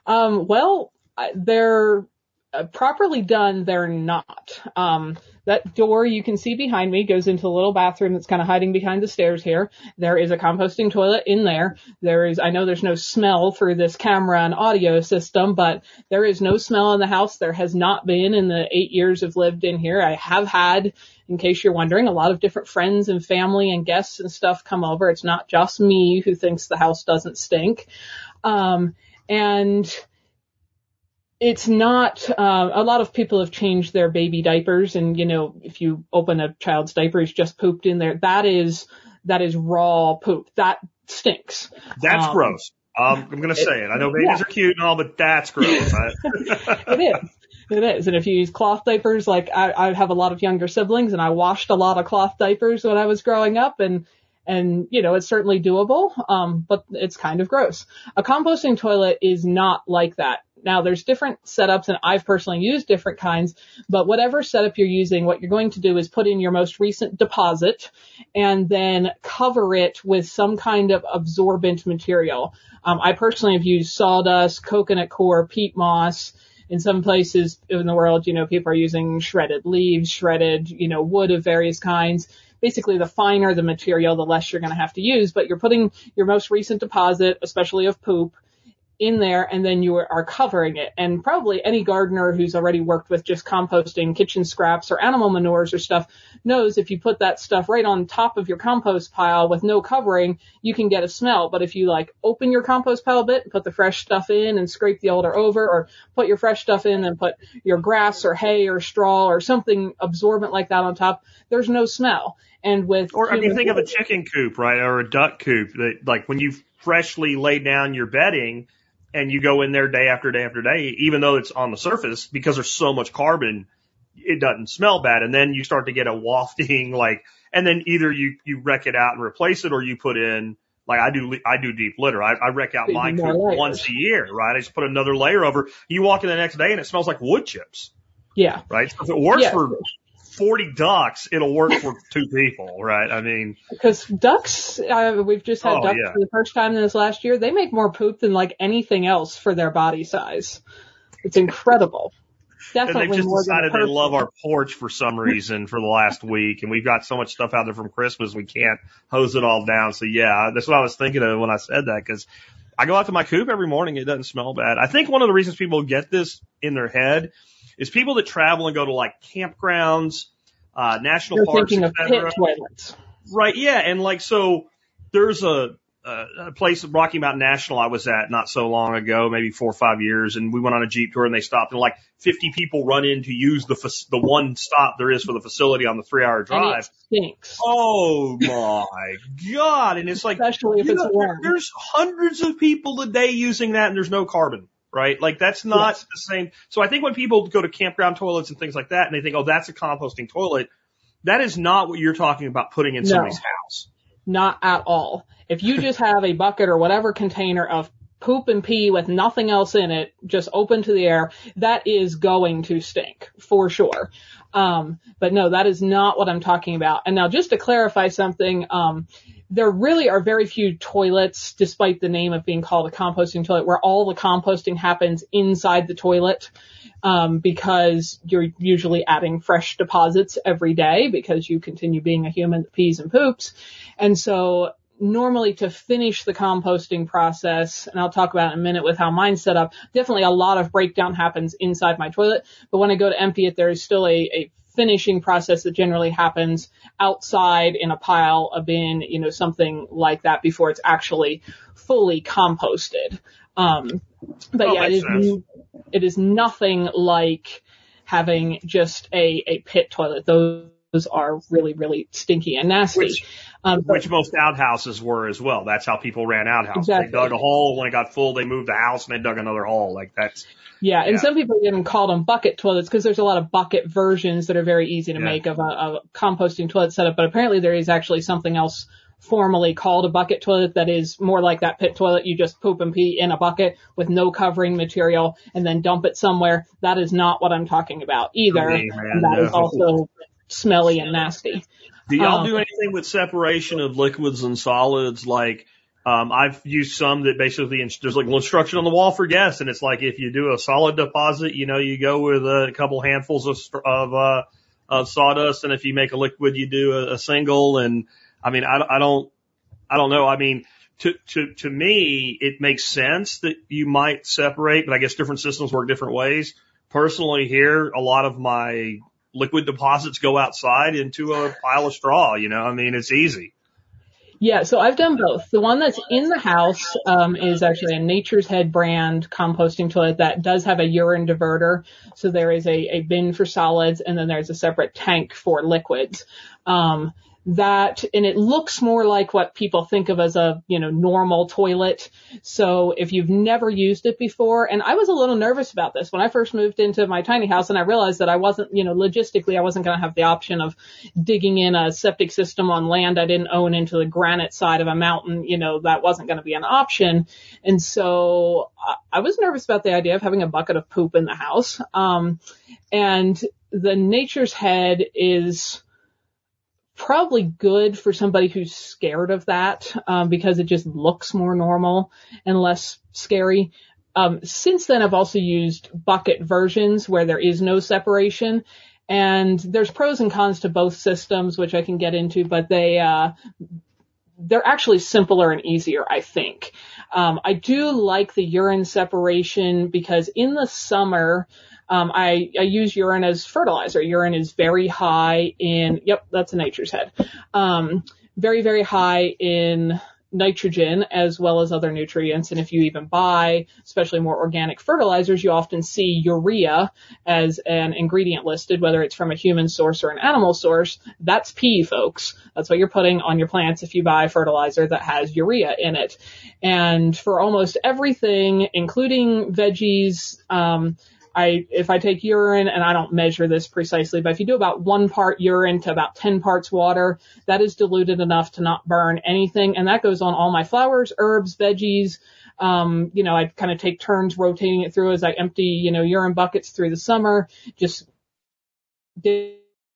Um, well, they're uh, properly done, they're not. Um, that door you can see behind me goes into a little bathroom that's kind of hiding behind the stairs here. There is a composting toilet in there. There is, I know there's no smell through this camera and audio system, but there is no smell in the house. There has not been in the eight years I've lived in here. I have had, in case you're wondering, a lot of different friends and family and guests and stuff come over. It's not just me who thinks the house doesn't stink. Um, and, it's not uh, a lot of people have changed their baby diapers and you know if you open a child's diaper he's just pooped in there. That is that is raw poop. That stinks. That's um, gross. Um, i'm going to say it. I know babies yeah. are cute and all but that's gross. (laughs) It is it is and if you use cloth diapers like I, I have a lot of younger siblings and i washed a lot of cloth diapers when i was growing up and And, you know, it's certainly doable, um, but it's kind of gross. A composting toilet is not like that. Now there's different setups and I've personally used different kinds, but whatever setup you're using, what you're going to do is put in your most recent deposit and then cover it with some kind of absorbent material. Um, I personally have used sawdust, coconut coir, peat moss, in some places in the world, you know, people are using shredded leaves, shredded, you know, wood of various kinds. Basically, the finer the material, the less you're going to have to use, but you're putting your most recent deposit, especially of poop, in there and then you are covering it. And probably any gardener who's already worked with just composting kitchen scraps or animal manures or stuff knows if you put that stuff right on top of your compost pile with no covering, you can get a smell. But if you like open your compost pile a bit and put the fresh stuff in and scrape the older over or put your fresh stuff in and put your grass or hay or straw or something absorbent like that on top, there's no smell. And with or I mean, think of a chicken coop, right, or a duck coop. That like when you freshly lay down your bedding, and you go in there day after day after day, even though it's on the surface, because there's so much carbon, it doesn't smell bad. And then you start to get a wafting, (laughs) like, and then either you, you wreck it out and replace it or you put in, like I do, I do deep litter. I, I wreck out my coop once a year, right? I just put another layer over. You walk in the next day and it smells like wood chips. Yeah. Right. So if it works yeah. for 40 ducks, it'll work for (laughs) two people, right? I mean, because ducks, uh, we've just had oh, ducks yeah. for the first time in this last year. They make more poop than like anything else for their body size. It's incredible. Definitely and they've just decided they love our porch for some reason for the last week, and we've got so much stuff out there from Christmas we can't hose it all down. So yeah, that's what I was thinking of when I said that because I go out to my coop every morning. It doesn't smell bad. I think one of the reasons people get this in their head is people that travel and go to like campgrounds, uh, national You're parks, thinking of pit toilets. Right. Yeah. And like, so there's a, a place, Rocky Mountain National, I was at not so long ago, maybe four or five years, and we went on a jeep tour and they stopped and like 50 people run in to use the the one stop there is for the facility on the three hour drive. stinks. Oh my god! And it's like, especially if it's know, warm. There's hundreds of people a day using that, and there's no carbon right? Like that's not yes. the same. So I think when people go to campground toilets and things like that and they think, oh, that's a composting toilet, that is not what you're talking about putting in no, somebody's house. Not at all. If you just have a bucket or whatever container of poop and pee with nothing else in it, just open to the air, that is going to stink for sure. Um, but no, that is not what I'm talking about. And now just to clarify something, um, there really are very few toilets, despite the name of being called a composting toilet, where all the composting happens inside the toilet, um, because you're usually adding fresh deposits every day because you continue being a human that pees and poops. And so normally to finish the composting process, and I'll talk about in a minute with how mine's set up, definitely a lot of breakdown happens inside my toilet. But when I go to empty it, there is still a, a finishing process that generally happens outside in a pile, a bin, you know, something like that before it's actually fully composted. Um, but oh, yeah, it is, it is nothing like having just a, a pit toilet. Those are really, really stinky and nasty. Which, um, but, which most outhouses were as well. That's how people ran outhouses. Exactly. They dug a hole when it got full, they moved the house and they dug another hole. Like that's, yeah, and yeah. some people even call them bucket toilets because there's a lot of bucket versions that are very easy to yeah. make of a, a composting toilet setup. But apparently there is actually something else formally called a bucket toilet that is more like that pit toilet. You just poop and pee in a bucket with no covering material and then dump it somewhere. That is not what I'm talking about either. Me, that no. is also smelly and nasty. Do y'all um, do anything with separation of liquids and solids like um, I've used some that basically there's like a little instruction on the wall for guests, and it's like if you do a solid deposit, you know, you go with a couple handfuls of of, uh, of sawdust, and if you make a liquid, you do a, a single. And I mean, I, I don't, I don't know. I mean, to to to me, it makes sense that you might separate, but I guess different systems work different ways. Personally, here, a lot of my liquid deposits go outside into a pile of straw. You know, I mean, it's easy. Yeah, so I've done both. The one that's in the house um, is actually a Nature's Head brand composting toilet that does have a urine diverter. So there is a, a bin for solids and then there's a separate tank for liquids. Um, that, and it looks more like what people think of as a, you know, normal toilet. So if you've never used it before, and I was a little nervous about this when I first moved into my tiny house and I realized that I wasn't, you know, logistically I wasn't going to have the option of digging in a septic system on land I didn't own into the granite side of a mountain, you know, that wasn't going to be an option. And so I was nervous about the idea of having a bucket of poop in the house. Um, and the nature's head is, probably good for somebody who's scared of that um, because it just looks more normal and less scary. Um, since then, I've also used bucket versions where there is no separation, and there's pros and cons to both systems, which I can get into, but they uh, they're actually simpler and easier, I think. Um, I do like the urine separation because in the summer, um, I, I use urine as fertilizer. Urine is very high in, yep, that's a nature's head. Um, very, very high in nitrogen as well as other nutrients. And if you even buy, especially more organic fertilizers, you often see urea as an ingredient listed, whether it's from a human source or an animal source. That's pee, folks. That's what you're putting on your plants if you buy fertilizer that has urea in it. And for almost everything, including veggies, um, I, if I take urine and I don't measure this precisely, but if you do about one part urine to about 10 parts water, that is diluted enough to not burn anything. And that goes on all my flowers, herbs, veggies. Um, you know, I kind of take turns rotating it through as I empty, you know, urine buckets through the summer, just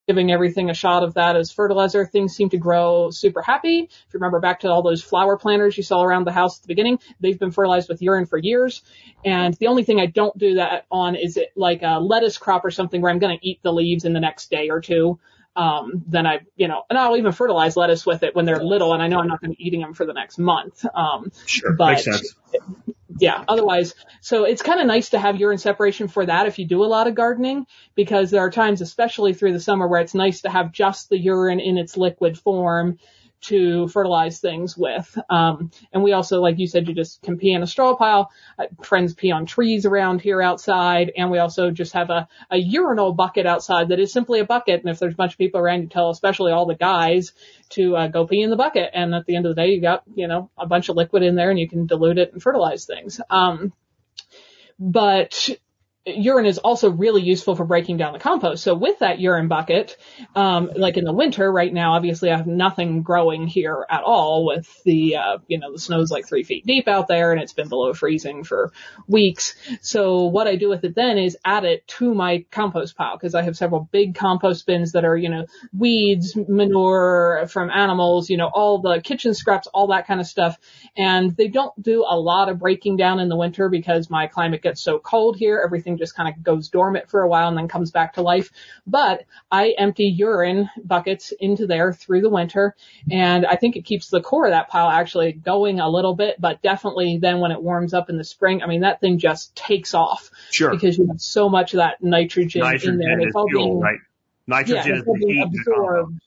giving everything a shot of that as fertilizer. Things seem to grow super happy. If you remember back to all those flower planters you saw around the house at the beginning, they've been fertilized with urine for years. And the only thing I don't do that on is it like a lettuce crop or something where I'm going to eat the leaves in the next day or two. Um, then I, you know, and I'll even fertilize lettuce with it when they're little and I know I'm not going to be eating them for the next month. Um, Sure, but makes sense. yeah, otherwise, so it's kind of nice to have urine separation for that if you do a lot of gardening, because there are times, especially through the summer, where it's nice to have just the urine in its liquid form to fertilize things with. Um, and we also, like you said, you just can pee in a straw pile. Uh, friends pee on trees around here outside. And we also just have a, a urinal bucket outside that is simply a bucket. And if there's a bunch of people around, you tell especially all the guys to uh, go pee in the bucket. And at the end of the day, you got, you know, a bunch of liquid in there and you can dilute it and fertilize things. Um, but urine is also really useful for breaking down the compost. So with that urine bucket, um, like in the winter right now, obviously I have nothing growing here at all with the, uh, you know, the snow's like three feet deep out there and it's been below freezing for weeks. So what I do with it then is add it to my compost pile because I have several big compost bins that are, you know, weeds, manure from animals, you know, all the kitchen scraps, all that kind of stuff. And they don't do a lot of breaking down in the winter because my climate gets so cold here. Everything just kind of goes dormant for a while and then comes back to life. But I empty urine buckets into there through the winter and I think it keeps the core of that pile actually going a little bit, but definitely then when it warms up in the spring, I mean, that thing just takes off Sure. because you have so much of that nitrogen, in Nitrogen there. is It's all fuel, being- right? yeah, Nitrogen it's is the being heat in the compost. absorbed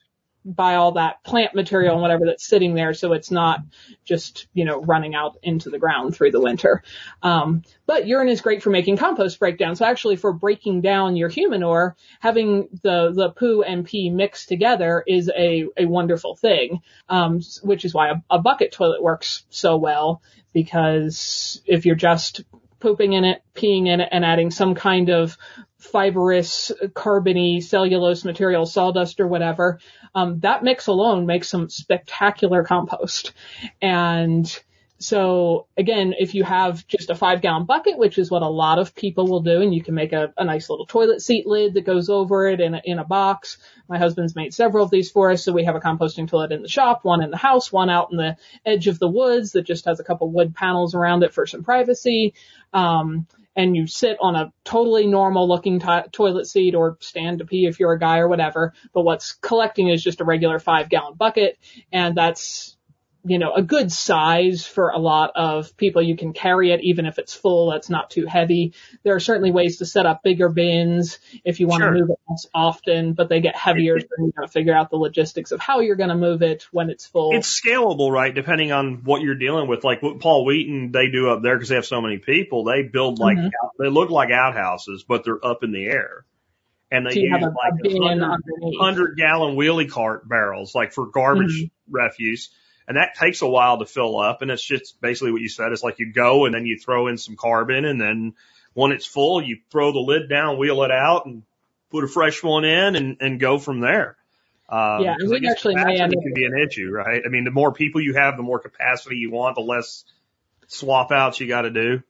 by all that plant material and whatever that's sitting there, so it's not just you know running out into the ground through the winter. Um, but urine is great for making compost breakdown. So actually, for breaking down your humanure, having the the poo and pee mixed together is a a wonderful thing. Um, which is why a, a bucket toilet works so well because if you're just pooping in it, peeing in it, and adding some kind of fibrous, carbony, cellulose material, sawdust or whatever, um, that mix alone makes some spectacular compost. And so again, if you have just a five gallon bucket, which is what a lot of people will do, and you can make a, a nice little toilet seat lid that goes over it in a, in a box. My husband's made several of these for us. So we have a composting toilet in the shop, one in the house, one out in the edge of the woods that just has a couple wood panels around it for some privacy. Um, and you sit on a totally normal looking to- toilet seat or stand to pee if you're a guy or whatever. But what's collecting is just a regular five gallon bucket. And that's, you know, a good size for a lot of people. You can carry it even if it's full. That's not too heavy. There are certainly ways to set up bigger bins if you want Sure. to move it less often, but they get heavier. So you got to figure out the logistics of how you're going to move it when it's full. It's scalable, right? Depending on what you're dealing with. Like what Paul Wheaton, they do up there because they have so many people. They build like, Mhm. out, they look like outhouses, but they're up in the air. and they So use have a, like a 100, 100 gallon wheelie cart barrels, like for garbage refuse. And that takes a while to fill up. And it's just basically what you said. It's like you go and then you throw in some carbon and then when it's full, you throw the lid down, wheel it out and put a fresh one in and, and go from there. Um, Yeah, I actually may end can be an issue, right? I mean, the more people you have, the more capacity you want, the less swap outs you got to do.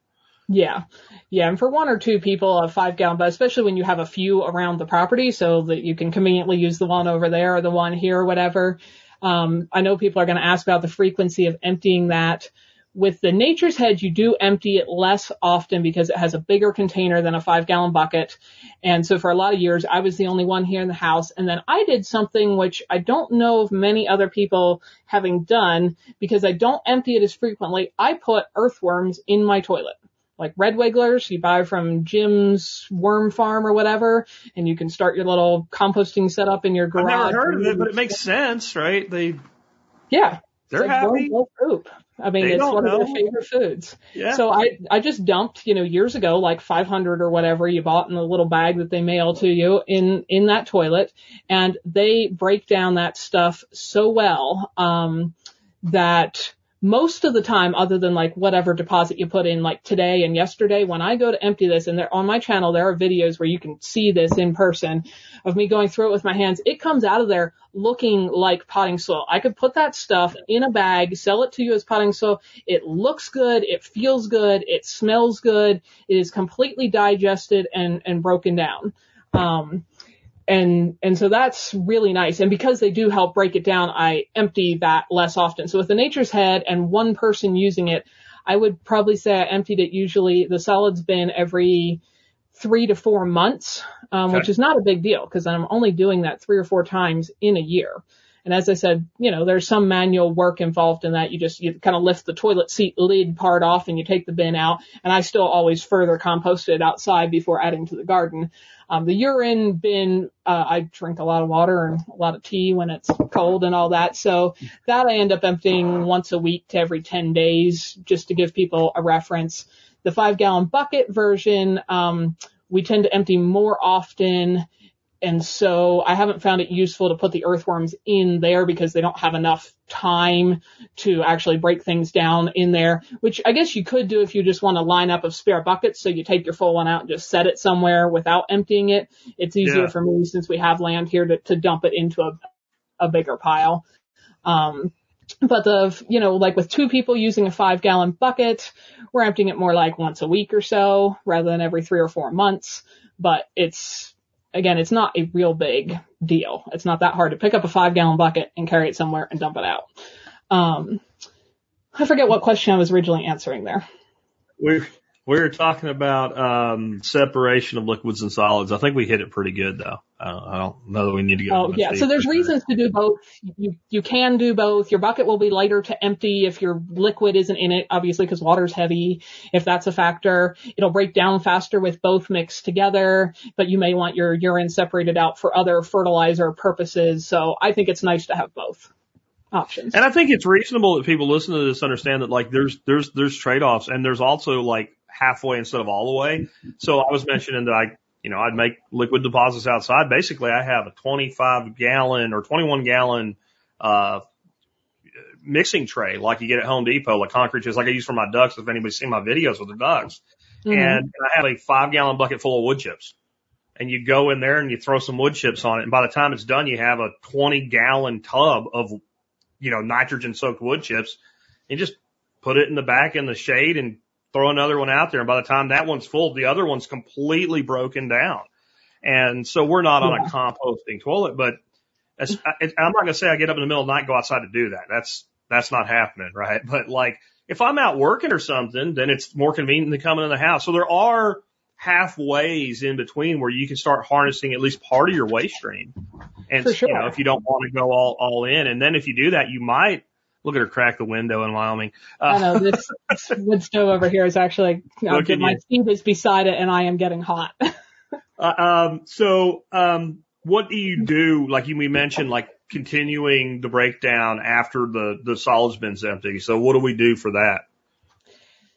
Yeah. Yeah. And for one or two people, a five gallon, but especially when you have a few around the property so that you can conveniently use the one over there or the one here or whatever. Um, I know people are going to ask about the frequency of emptying that. With the nature's head, you do empty it less often because it has a bigger container than a five gallon bucket. And so for a lot of years, I was the only one here in the house. And then I did something which I don't know of many other people having done because I don't empty it as frequently. I put earthworms in my toilet like red wigglers you buy from Jim's Worm Farm or whatever, and you can start your little composting setup in your garage. I've never heard of it, but it makes sense, right? They, yeah, they're like happy. poop. I mean, They it's one of know. their favorite foods. Yeah. So I, I just dumped, you know, years ago, like 500 or whatever you bought in the little bag that they mail to you in, in that toilet. And they break down that stuff so well, um, that most of the time, other than like whatever deposit you put in like today and yesterday, when I go to empty this and there on my channel, there are videos where you can see this in person of me going through it with my hands. It comes out of there looking like potting soil. I could put that stuff in a bag, sell it to you as potting soil. It looks good. It feels good. It smells good. It is completely digested and, and broken down. Um, and and so that's really nice. And because they do help break it down, I empty that less often. So with the Nature's Head and one person using it, I would probably say I emptied it usually the solids bin every three to four months, um, Okay. which is not a big deal because I'm only doing that three or four times in a year. And as I said, you know, there's some manual work involved in that. You just, you kind of lift the toilet seat lid part off and you take the bin out. And I still always further compost it outside before adding to the garden. Um, the urine bin, uh, I drink a lot of water and a lot of tea when it's cold and all that. So that I end up emptying once a week to every 10 days just to give people a reference. The five gallon bucket version, um, we tend to empty more often. And so I haven't found it useful to put the earthworms in there because they don't have enough time to actually break things down in there, which I guess you could do if you just want a lineup of spare buckets. So you take your full one out and just set it somewhere without emptying it. It's easier Yeah. for me since we have land here to, to dump it into a, a bigger pile. Um, but the, you know, like with two people using a five gallon bucket, we're emptying it more like once a week or so rather than every three or four months. But it's, again, it's not a real big deal. It's not that hard to pick up a five gallon bucket and carry it somewhere and dump it out. Um, I forget what question I was originally answering there. We we were talking about um, separation of liquids and solids. I think we hit it pretty good though. I don't, I don't know that we need to go. Oh yeah, so there's reasons to do both. You you can do both. Your bucket will be lighter to empty if your liquid isn't in it, obviously because water's heavy. If that's a factor, it'll break down faster with both mixed together. But you may want your urine separated out for other fertilizer purposes. So I think it's nice to have both options. And I think it's reasonable that people listen to this understand that like there's there's there's trade offs and there's also like halfway instead of all the way. So I was mentioning that I you know I'd make liquid deposits outside. Basically, I have a 25 gallon or 21 gallon uh mixing tray like you get at Home Depot, like concrete just like I use for my ducks. If anybody's seen my videos with the ducks, Mhm. and I have a five gallon bucket full of wood chips. And you go in there and you throw some wood chips on it. And by the time it's done, you have a 20 gallon tub of, you know, nitrogen soaked wood chips. You just put it in the back in the shade and throw another one out there. And by the time that one's full, the other one's completely broken down. And so we're not on a composting toilet, but as, I, I'm not going to say I get up in the middle of the night and go outside to do that. That's, that's not happening, right? But like, if I'm out working or something, then it's more convenient than coming in the house. So there are halfways in between where you can start harnessing at least part of your waste stream. And sure. you know, if you don't want to go all, all in, and then if you do that, you might look at her crack the window in Wyoming. I Uh, know this, (laughs) wood stove over here is actually, Look my seat is beside it and I am getting hot. (laughs) uh, um, so, um, what do you do? Like you, we mentioned, like continuing the breakdown after the, the solids bin's empty. So what do we do for that?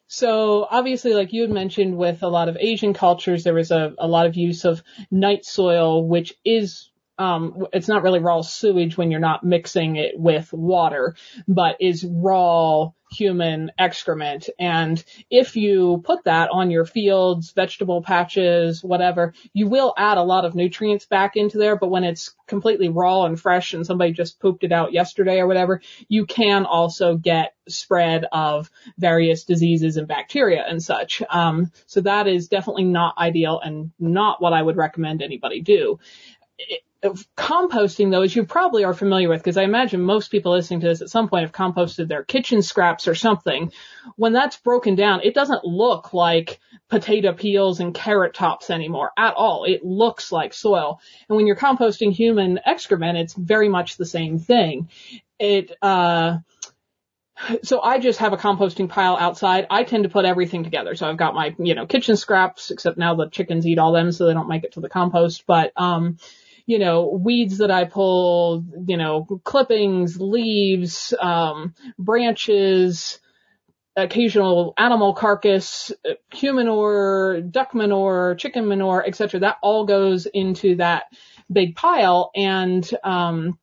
So obviously, like you had mentioned with a lot of Asian cultures, there was a, a lot of use of night soil, which is um, it's not really raw sewage when you're not mixing it with water, but is raw human excrement. And if you put that on your fields, vegetable patches, whatever, you will add a lot of nutrients back into there. But when it's completely raw and fresh and somebody just pooped it out yesterday or whatever, you can also get spread of various diseases and bacteria and such. Um, so that is definitely not ideal and not what I would recommend anybody do. Composting though, as you probably are familiar with, because I imagine most people listening to this at some point have composted their kitchen scraps or something. When that's broken down, it doesn't look like potato peels and carrot tops anymore at all. It looks like soil. And when you're composting human excrement, it's very much the same thing. It, uh, so I just have a composting pile outside. I tend to put everything together. So I've got my, you know, kitchen scraps, except now the chickens eat all them, so they don't make it to the compost. But, um, you know, weeds that I pull, you know, clippings, leaves, um, branches, occasional animal carcass, human manure, duck manure, chicken manure, etc. That all goes into that big pile and, um,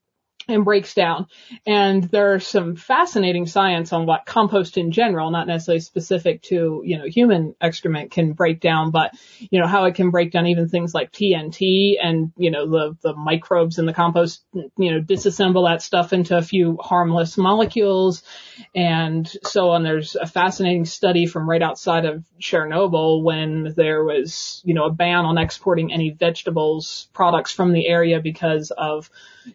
and breaks down. And there's some fascinating science on what compost in general, not necessarily specific to, you know, human excrement can break down, but, you know, how it can break down even things like TNT and, you know, the, the microbes in the compost, you know, disassemble that stuff into a few harmless molecules and so on. There's a fascinating study from right outside of Chernobyl when there was, you know, a ban on exporting any vegetables products from the area because of,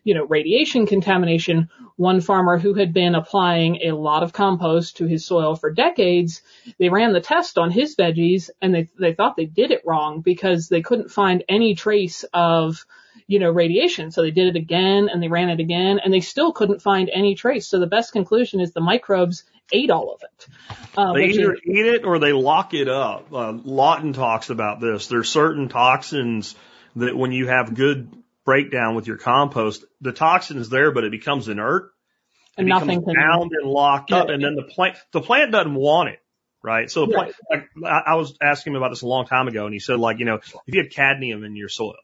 you know, radiation contamination. One farmer who had been applying a lot of compost to his soil for decades, they ran the test on his veggies and they, they thought they did it wrong because they couldn't find any trace of, you know, radiation. So they did it again and they ran it again and they still couldn't find any trace. So the best conclusion is the microbes ate all of it. Uh, they either is, eat it or they lock it up. Uh, Lawton talks about this. There's certain toxins that when you have good breakdown with your compost, the toxin is there, but it becomes inert. It and nothing becomes bound and locked up, and then the plant the plant doesn't want it, right? So the plant, like, I, I was asking him about this a long time ago, and he said, like, you know, if you had cadmium in your soil,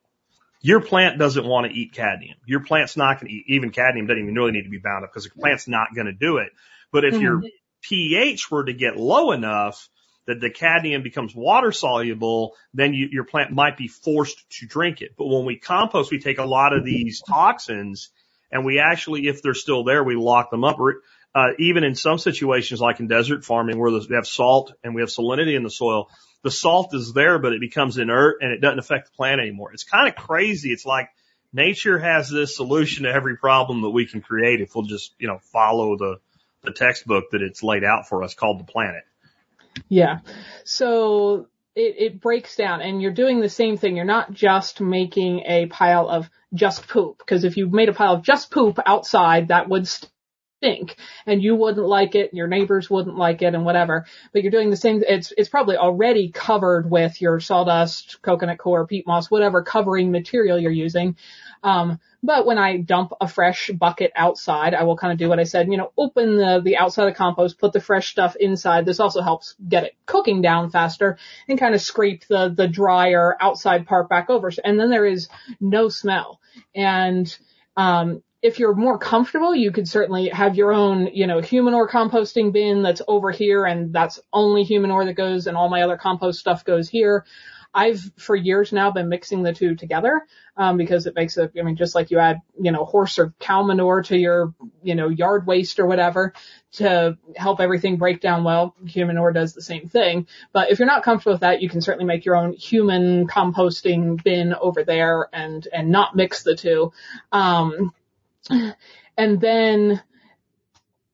your plant doesn't want to eat cadmium. Your plant's not going to eat, even cadmium doesn't even really need to be bound up because the plant's not going to do it. But if mm-hmm. your pH were to get low enough, that the cadmium becomes water soluble, then you, your plant might be forced to drink it. But when we compost, we take a lot of these toxins and we actually, if they're still there, we lock them up. Uh, even in some situations, like in desert farming, where we have salt and we have salinity in the soil, the salt is there, but it becomes inert and it doesn't affect the plant anymore. It's kind of crazy. It's like nature has this solution to every problem that we can create if we'll just, you know, follow the, the textbook that it's laid out for us called the planet. Yeah. So it, it breaks down and you're doing the same thing. You're not just making a pile of just poop because if you made a pile of just poop outside, that would stink and you wouldn't like it, and your neighbors wouldn't like it and whatever. But you're doing the same, it's, it's probably already covered with your sawdust, coconut coir, peat moss, whatever covering material you're using. Um, but when I dump a fresh bucket outside, I will kind of do what I said, you know, open the, the outside of compost, put the fresh stuff inside. This also helps get it cooking down faster and kind of scrape the, the drier outside part back over. And then there is no smell. And, um, if you're more comfortable, you could certainly have your own, you know, Humanure composting bin that's over here and that's only Humanure that goes and all my other compost stuff goes here. I've for years now been mixing the two together um, because it makes it. I mean, just like you add, you know, horse or cow manure to your, you know, yard waste or whatever to help everything break down well. Human manure does the same thing. But if you're not comfortable with that, you can certainly make your own human composting bin over there and and not mix the two. Um, and then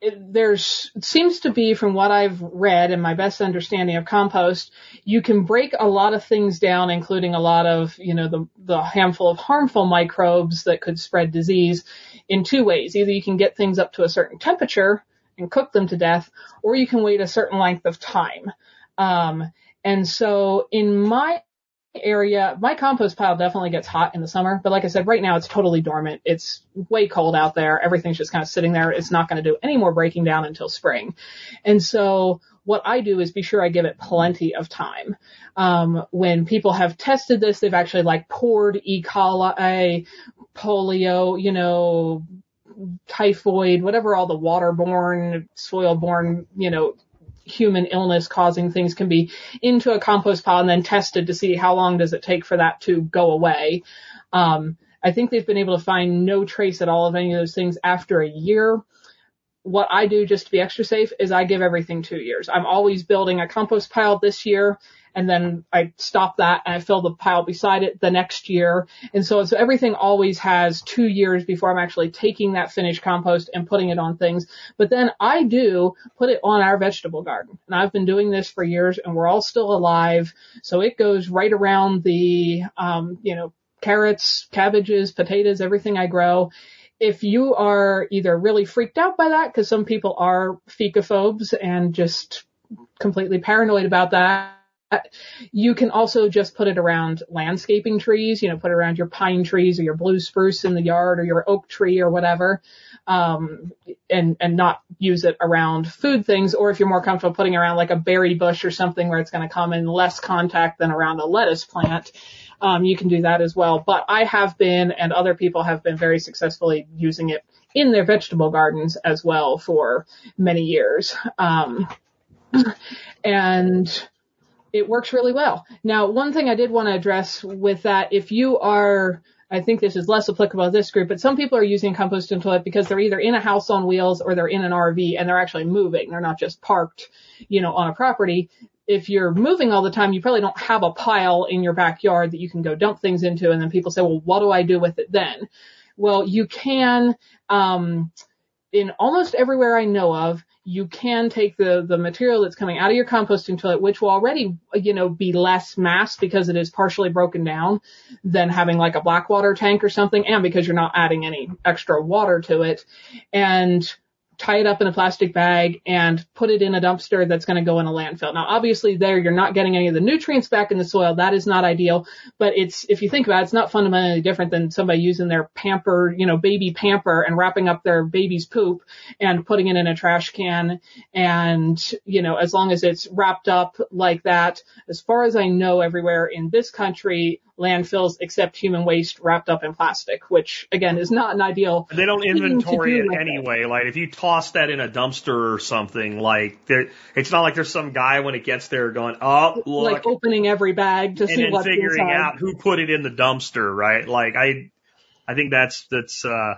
there's it seems to be from what I've read and my best understanding of compost, you can break a lot of things down, including a lot of you know the the handful of harmful microbes that could spread disease in two ways. Either you can get things up to a certain temperature and cook them to death, or you can wait a certain length of time. Um, and so in my area, my compost pile definitely gets hot in the summer, but like I said, right now it's totally dormant. It's way cold out there. Everything's just kind of sitting there. It's not going to do any more breaking down until spring. And so what I do is be sure I give it plenty of time. Um, when people have tested this, they've actually like poured E. coli, polio, you know, typhoid, whatever all the waterborne, soil-borne, you know, human illness causing things can be into a compost pile and then tested to see how long does it take for that to go away. Um, I think they've been able to find no trace at all of any of those things after a year. What I do just to be extra safe is I give everything two years. I'm always building a compost pile this year and then I stop that and I fill the pile beside it the next year. And so, so everything always has two years before I'm actually taking that finished compost and putting it on things. But then I do put it on our vegetable garden. And I've been doing this for years and we're all still alive. So it goes right around the, um, you know, carrots, cabbages, potatoes, everything I grow. If you are either really freaked out by that, because some people are fecophobes and just completely paranoid about that, you can also just put it around landscaping trees, you know, put it around your pine trees or your blue spruce in the yard or your oak tree or whatever. Um, and, and not use it around food things. Or if you're more comfortable putting around like a berry bush or something where it's going to come in less contact than around a lettuce plant, um, you can do that as well. But I have been and other people have been very successfully using it in their vegetable gardens as well for many years. Um, and it works really well. Now, one thing I did want to address with that, if you are, I think this is less applicable to this group, but some people are using compost and toilet because they're either in a house on wheels or they're in an RV and they're actually moving. They're not just parked, you know, on a property. If you're moving all the time, you probably don't have a pile in your backyard that you can go dump things into. And then people say, well, what do I do with it then? Well, you can, um, in almost everywhere I know of, you can take the, the material that's coming out of your composting toilet, which will already, you know, be less mass because it is partially broken down than having like a black water tank or something, and because you're not adding any extra water to it. And tie it up in a plastic bag and put it in a dumpster that's going to go in a landfill. Now, obviously there you're not getting any of the nutrients back in the soil. That is not ideal, but it's, if you think about it, it's not fundamentally different than somebody using their pamper, you know, baby pamper and wrapping up their baby's poop and putting it in a trash can. And, you know, as long as it's wrapped up like that, as far as I know everywhere in this country, landfills accept human waste wrapped up in plastic, which again is not an ideal. They don't inventory it anyway. Like if you toss that in a dumpster or something, like there, it's not like there's some guy when it gets there going, oh look, like opening every bag to and see then what's figuring inside. out who put it in the dumpster, right? Like I, I think that's that's uh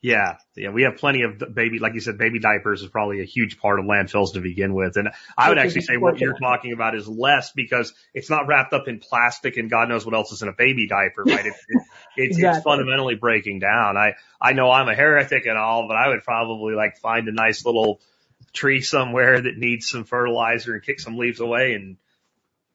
yeah, yeah, we have plenty of baby, like you said, baby diapers is probably a huge part of landfills to begin with. And I would actually say what you're talking about is less because it's not wrapped up in plastic and God knows what else is in a baby diaper, right? (laughs) It's, it's, it's, it's fundamentally breaking down. I, I know I'm a heretic and all, but I would probably like find a nice little tree somewhere that needs some fertilizer and kick some leaves away and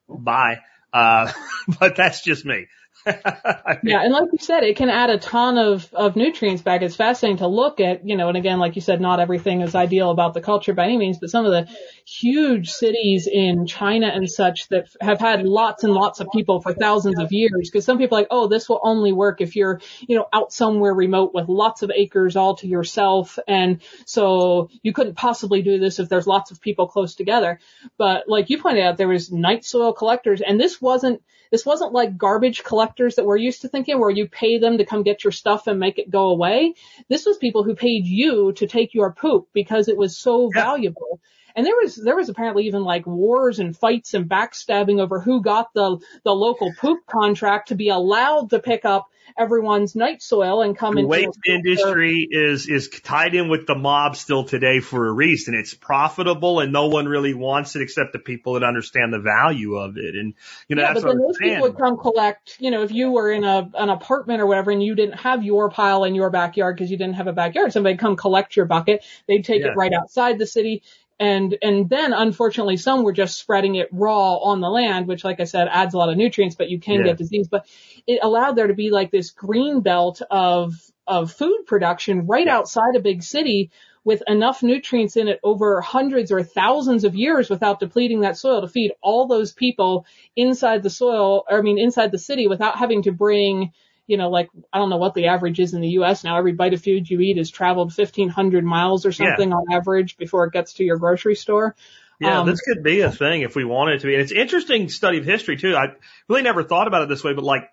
bye. Uh, (laughs) but that's just me. Yeah, and like you said, it can add a ton of, of nutrients back. It's fascinating to look at, you know, and again, like you said, not everything is ideal about the culture by any means, but some of the huge cities in China and such that have had lots and lots of people for thousands of years. Because some people are like, oh, this will only work if you're, you know, out somewhere remote with lots of acres all to yourself. And so you couldn't possibly do this if there's lots of people close together. But like you pointed out, there was night soil collectors and this wasn't, this wasn't like garbage collectors that we're used to thinking where you pay them to come get your stuff and make it go away. This was people who paid you to take your poop because it was so Yeah. valuable. And there was, there was apparently even like wars and fights and backstabbing over who got the, the local poop contract to be allowed to pick up everyone's night soil and come the into waste industry is is tied in with the mob still today for a reason. It's profitable and no one really wants it except the people that understand the value of it. And you know yeah, that's but then those saying. people would come collect, you know, if you were in a, an apartment or whatever and you didn't have your pile in your backyard because you didn't have a backyard, somebody'd come collect your bucket. They'd take Yeah. it right outside the city. And, and then unfortunately some were just spreading it raw on the land, which like I said adds a lot of nutrients, but you can Yeah. get disease. But it allowed there to be like this green belt of, of food production right outside a big city with enough nutrients in it over hundreds or thousands of years without depleting that soil to feed all those people inside the soil, or I mean inside the city without having to bring, you know, like, I don't know what the average is in the US now. Every bite of food you eat has traveled 1500 miles or something on average before it gets to your grocery store. Yeah, Um, this could be a thing if we wanted it to be. And it's interesting study of history too. I really never thought about it this way, but like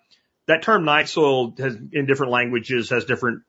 that term night soil has in different languages has different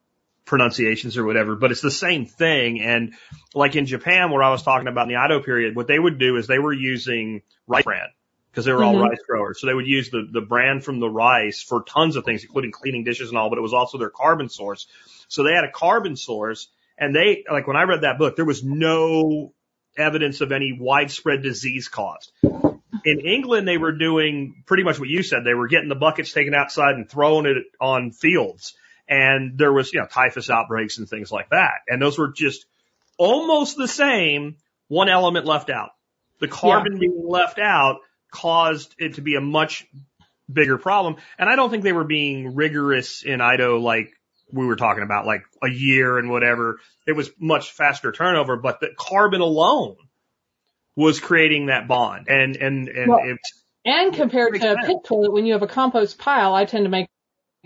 pronunciations or whatever, but it's the same thing. And like in Japan, where I was talking about in the Edo period, what they would do is they were using rice bran because they were all Mhm. rice growers. So they would use the, the bran from the rice for tons of things, including cleaning dishes and all, but it was also their carbon source. So they had a carbon source and they, like when I read that book, there was no evidence of any widespread disease caused. In England, they were doing pretty much what you said. They were getting the buckets taken outside and throwing it on fields. And there was, you know, typhus outbreaks and things like that. And those were just almost the same, one element left out. The carbon being left out caused it to be a much bigger problem. And I don't think they were being rigorous in Edo like we were talking about, like a year and whatever. It was much faster turnover, but the carbon alone was creating that bond. And, and, and Well, it's, And compared to a pit toilet, when you have a compost pile, I tend to make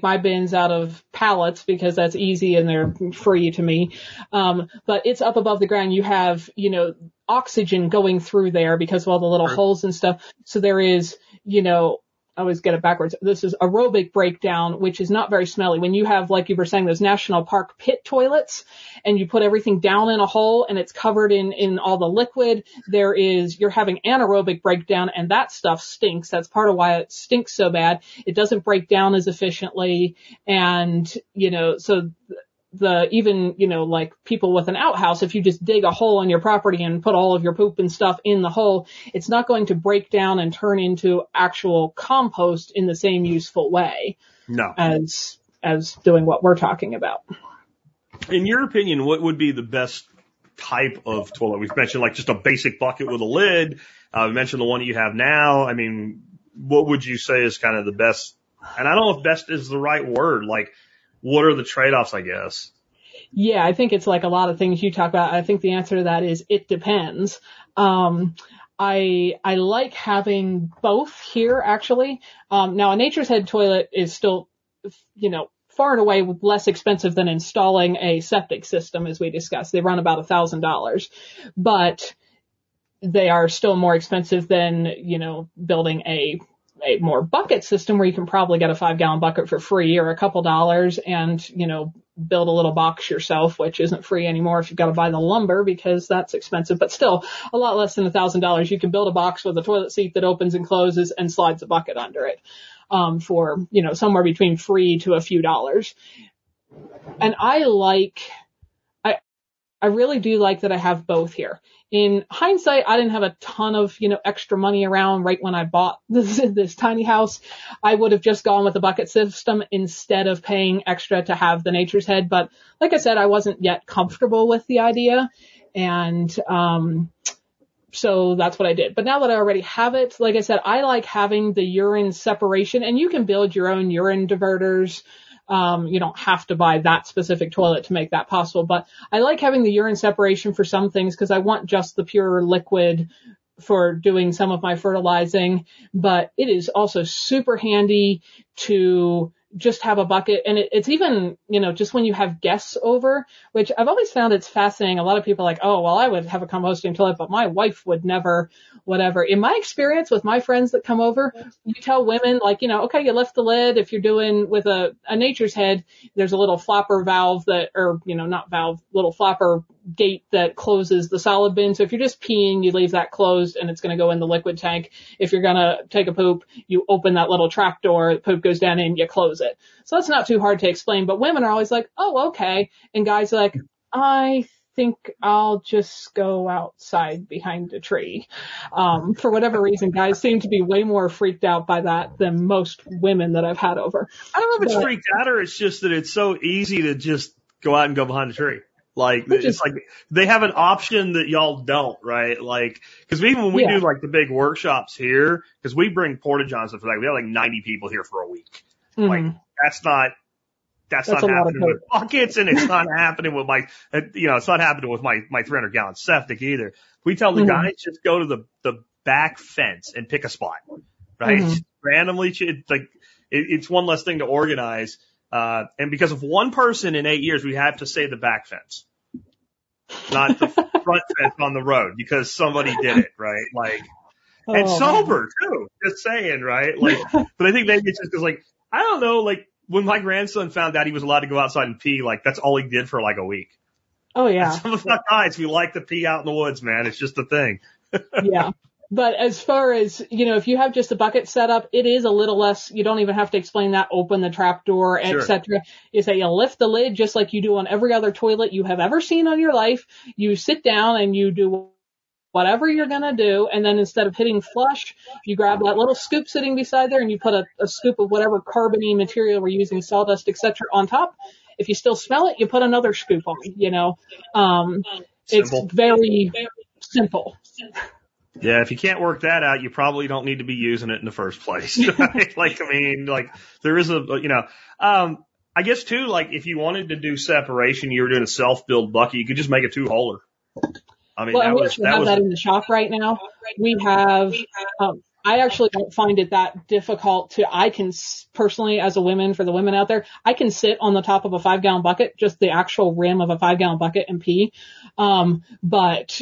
my bins out of pallets because that's easy and they're free to me. Um, but it's up above the ground. You have, you know, oxygen going through there because of all the little holes and stuff. So there is, you know, I always get it backwards. This is aerobic breakdown, which is not very smelly. When you have, like you were saying, those national park pit toilets and you put everything down in a hole and it's covered in, in all the liquid, there is, you're having anaerobic breakdown and that stuff stinks. That's part of why it stinks so bad. It doesn't break down as efficiently. And, you know, so the, even, you know, like people with an outhouse, if you just dig a hole in your property and put all of your poop and stuff in the hole, it's not going to break down and turn into actual compost in the same useful way no. as, as doing what we're talking about. In your opinion, what would be the best type of toilet? We've mentioned like just a basic bucket with a lid. Uh, we mentioned the one you have now. I mean, what would you say is kind of the best? And I don't know if best is the right word. Like, what are the trade-offs, I guess? Yeah, I think it's like a lot of things you talk about. I think the answer to that is it depends. Um, I I like having both here actually. Um, now a Nature's Head toilet is still, you know, far and away less expensive than installing a septic system, as we discussed. They run about a thousand dollars, but they are still more expensive than you know building a a more bucket system where you can probably get a five gallon bucket for free or a couple dollars and, you know, build a little box yourself, which isn't free anymore if you've got to buy the lumber because that's expensive, but still a lot less than a thousand dollars. You can build a box with a toilet seat that opens and closes and slides a bucket under it, um, for, you know, somewhere between free to a few dollars. And I like, I, I really do like that I have both here. In hindsight, I didn't have a ton of, you know, extra money around right when I bought (laughs) this, this tiny house. I would have just gone with the bucket system instead of paying extra to have the nature's head. But like I said, I wasn't yet comfortable with the idea. And, um, so that's what I did. But now that I already have it, like I said, I like having the urine separation and you can build your own urine diverters. Um, you don't have to buy that specific toilet to make that possible, but I like having the urine separation for some things because I want just the pure liquid for doing some of my fertilizing, but it is also super handy to just have a bucket and it, it's even, you know, just when you have guests over, which I've always found it's fascinating. A lot of people are like, oh, well, I would have a composting toilet, but my wife would never, whatever. In my experience with my friends that come over, you tell women like, you know, okay, you lift the lid. If you're doing with a, a nature's head, there's a little flopper valve that, or, you know, not valve, little flapper gate that closes the solid bin. So if you're just peeing, you leave that closed and it's going to go in the liquid tank. If you're going to take a poop, you open that little trap door, the poop goes down in, you close it. So that's not too hard to explain, but women are always like, oh, okay. And guys are like, I think I'll just go outside behind a tree. Um, for whatever reason, guys seem to be way more freaked out by that than most women that I've had over. I don't know if it's But- freaked out or it's just that it's so easy to just go out and go behind a tree. Like Which it's is- like they have an option that y'all don't, right? Like because even when we Yeah. do like the big workshops here, because we bring porta johns for that, we have like 90 people here for a week. Like Mhm. that's not that's, That's not a lot of happening with buckets, and it's not (laughs) happening with my uh, you know it's not happening with my my 300 gallon septic either. We tell the Mhm. guys just go to the the back fence and pick a spot, right? Mhm. Randomly, like it, it's one less thing to organize. Uh, and because of one person in eight years, we have to say the back fence. not the (laughs) front fence on the road because somebody did it, right? Like, and Oh, sober too. Just saying, right? Like, but I think maybe it's just because, like, I don't know, like when my grandson found out he was allowed to go outside and pee, like that's all he did for like a week. Oh yeah. (laughs) Some of us guys, we like to pee out in the woods, man. It's just a thing. yeah. (laughs) But as far as, you know, if you have just a bucket set up, it is a little less, you don't even have to explain that, open the trap door, Sure. etc. Is that you lift the lid just like you do on every other toilet you have ever seen on your life. You sit down and you do whatever you're gonna do, and then instead of hitting flush, you grab that little scoop sitting beside there and you put a, a scoop of whatever carbony material we're using, sawdust, etc. on top. If you still smell it, you put another scoop on, you know. Um, it's Simple. very simple. Yeah, if you can't work that out, you probably don't need to be using it in the first place. (laughs) Right? (laughs) like, I mean, like there is a, you know, um, I guess too, like if you wanted to do separation, you were doing a self-build bucket, you could just make a two-holer. I mean, Well, that we was, that have was, that in the shop right now. We have, um, I actually don't find it that difficult to, I can personally, as a woman, for the women out there, I can sit on the top of a five gallon bucket, just the actual rim of a five gallon bucket and pee. Um, but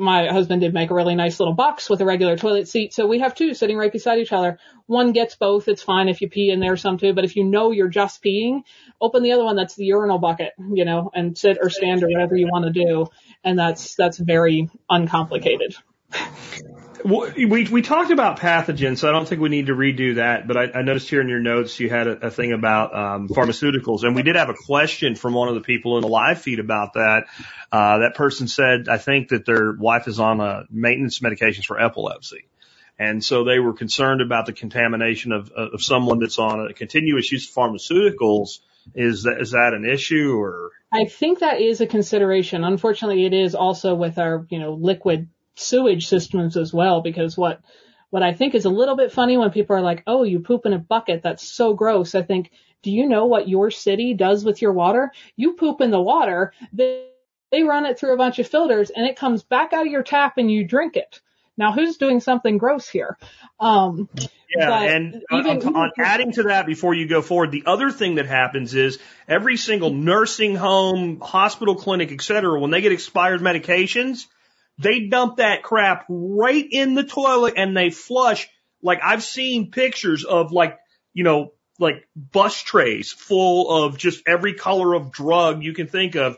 my husband did make a really nice little box with a regular toilet seat. So we have two sitting right beside each other. One gets both. It's fine if you pee in there some too. But if you know you're just peeing, open the other one that's the urinal bucket, you know, and sit or stand or whatever you want to do. And that's, that's very uncomplicated. We, we talked about pathogens, so I don't think we need to redo that. But I, I noticed here in your notes you had a, a thing about um, pharmaceuticals, and we did have a question from one of the people in the live feed about that. Uh, that person said, I think that their wife is on uh, maintenance medications for epilepsy. And so they were concerned about the contamination of, of someone that's on a continuous use of pharmaceuticals. Is that, is that an issue or? I think that is a consideration. Unfortunately, it is also with our, you know, liquid sewage systems as well, because what, what I think is a little bit funny when people are like, oh, you poop in a bucket. That's so gross. I think, do you know what your city does with your water? You poop in the water. They, they run it through a bunch of filters and it comes back out of your tap and you drink it. Now who's doing something gross here? Um, Yeah, and even- on, on adding to that before you go forward, the other thing that happens is every single nursing home, hospital, clinic, et cetera, when they get expired medications, they dump that crap right in the toilet and they flush. Like I've seen pictures of like, you know, like bus trays full of just every color of drug you can think of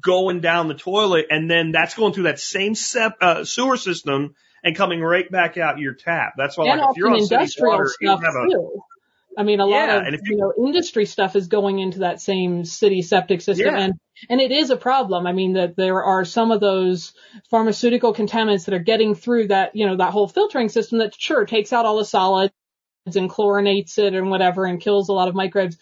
going down the toilet and then that's going through that same sep- uh, sewer system and coming right back out your tap. That's why and like if you're on city industrial water, you stuff have a too. I mean, a lot of you know industry stuff is going into that same city septic system, Yeah. and and it is a problem. I mean, that there are some of those pharmaceutical contaminants that are getting through that you know that whole filtering system that sure takes out all the solids and chlorinates it and whatever and kills a lot of microbes.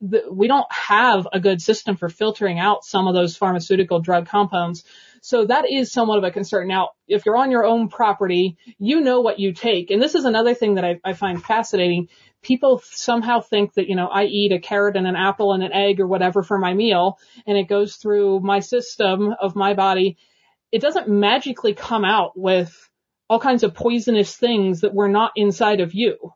The- We don't have a good system for filtering out some of those pharmaceutical drug compounds. So that is somewhat of a concern. Now, if you're on your own property, you know what you take. And this is another thing that I, I find fascinating. People somehow think that, you know, I eat a carrot and an apple and an egg or whatever for my meal and it goes through my system of my body. It doesn't magically come out with all kinds of poisonous things that were not inside of you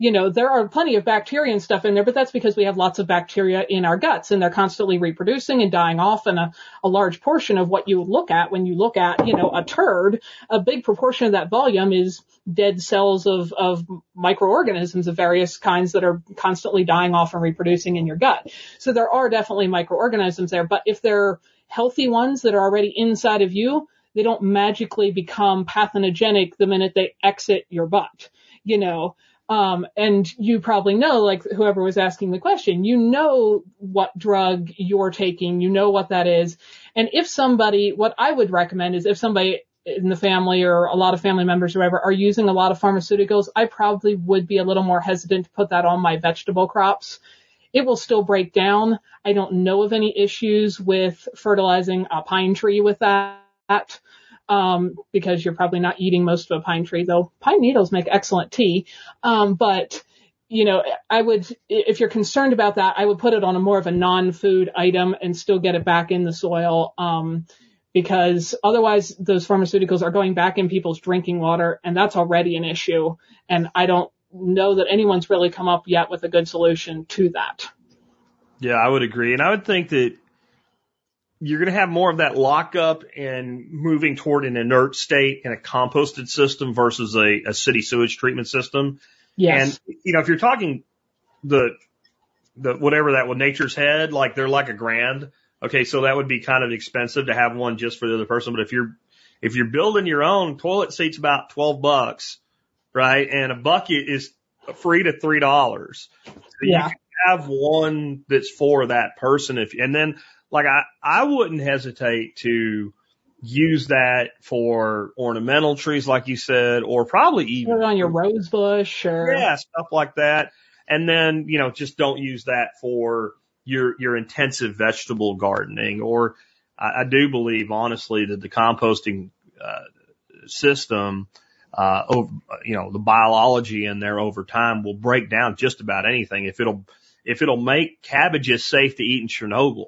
you know, there are plenty of bacteria and stuff in there, but that's because we have lots of bacteria in our guts and they're constantly reproducing and dying off. And a, a large portion of what you look at when you look at, you know, a turd, a big proportion of that volume is dead cells of, of microorganisms of various kinds that are constantly dying off and reproducing in your gut. So there are definitely microorganisms there, but if they're healthy ones that are already inside of you, they don't magically become pathogenic the minute they exit your butt, you know. Um, and you probably know, like whoever was asking the question, you know what drug you're taking, you know what that is. And if somebody, what I would recommend is if somebody in the family or a lot of family members or whatever are using a lot of pharmaceuticals, I probably would be a little more hesitant to put that on my vegetable crops. It will still break down. I don't know of any issues with fertilizing a pine tree with that um, because you're probably not eating most of a pine tree, though pine needles make excellent tea. Um, but you know, I would, if you're concerned about that, I would put it on a more of a non-food item and still get it back in the soil. Um, because otherwise those pharmaceuticals are going back in people's drinking water and that's already an issue. And I don't know that anyone's really come up yet with a good solution to that. Yeah, I would agree. And I would think that you're going to have more of that lockup and moving toward an inert state in a composted system versus a, a city sewage treatment system. Yes. And, you know, if you're talking the, the, whatever that, with nature's head, like they're like a grand. Okay. So that would be kind of expensive to have one just for the other person. But if you're, if you're building your own toilet seat's about 12 bucks, right? And a bucket is free to $3. So Yeah. You have one that's for that person. If, and then like I, I wouldn't hesitate to use that for ornamental trees, like you said, or probably even Put it on your rose bush or yeah, stuff like that. And then, you know, just don't use that for your, your intensive vegetable gardening. Or I, I do believe honestly that the composting, uh, system, uh, over, you know, the biology in there over time will break down just about anything. If it'll, if it'll make cabbages safe to eat in Chernobyl,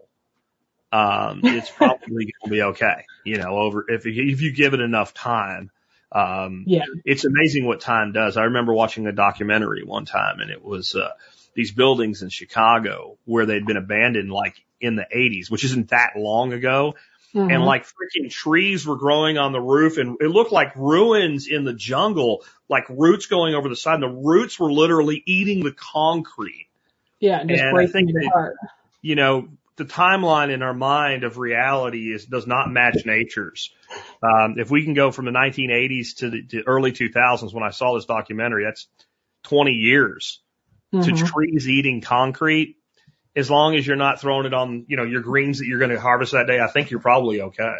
um, it's probably going to be okay. You know, over, if, if you give it enough time. Um, Yeah. it's amazing what time does. I remember watching a documentary one time and it was, uh, these buildings in Chicago where they'd been abandoned like in the 80s, which isn't that long ago. And Mhm. like freaking trees were growing on the roof and it looked like ruins in the jungle, like roots going over the side. And the roots were literally eating the concrete. yeah, and just and I breaking that- heart. You know, the timeline in our mind of reality is, does not match nature's. Um, if we can go from the 1980s to the to early 2000s when I saw this documentary, that's 20 years to Mhm. trees eating concrete. As long as you're not throwing it on, you know, your greens that you're going to harvest that day, I think you're probably okay.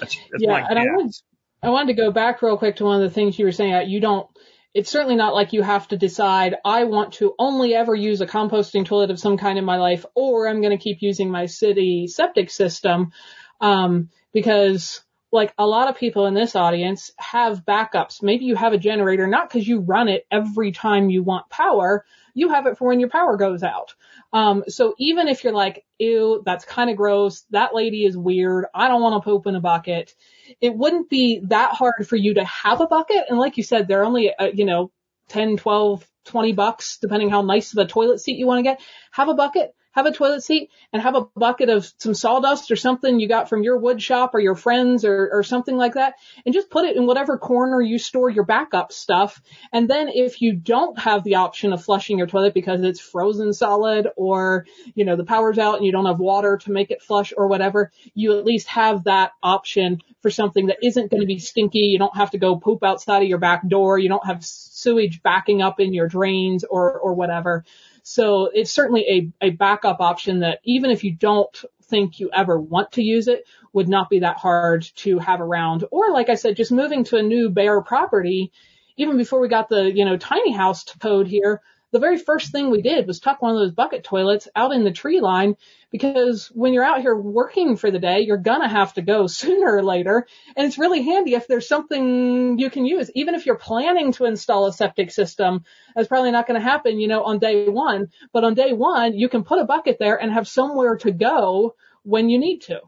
That's, that's Yeah, and I wanted, I wanted to go back real quick to one of the things you were saying. uh, You don't, it's certainly not like you have to decide, I want to only ever use a composting toilet of some kind in my life, or I'm going to keep using my city septic system. Um, because like a lot of people in this audience have backups. Maybe you have a generator, not because you run it every time you want power. You have it for when your power goes out. Um, so even if you're like, ew, that's kind of gross. That lady is weird. I don't want to poop in a bucket. It wouldn't be that hard for you to have a bucket. And like you said, they're only, uh, you know, 10, 12, 20 bucks, depending how nice of a toilet seat you want to get. Have a bucket, have a toilet seat and have a bucket of some sawdust or something you got from your wood shop or your friends or, or something like that. And just put it in whatever corner you store your backup stuff. And then if you don't have the option of flushing your toilet because it's frozen solid or, you know, the power's out and you don't have water to make it flush or whatever, you at least have that option for something that isn't going to be stinky. You don't have to go poop outside of your back door. You don't have sewage backing up in your drains or, or whatever. So it's certainly a, a backup option that even if you don't think you ever want to use it would not be that hard to have around. Or like I said, just moving to a new bare property, even before we got the, you know, tiny house code here, the very first thing we did was tuck one of those bucket toilets out in the tree line because when you're out here working for the day, you're gonna have to go (laughs) sooner or later. And it's really handy if there's something you can use. Even if you're planning to install a septic system, that's probably not gonna happen, you know, on day one. But on day one, you can put a bucket there and have somewhere to go when you need to.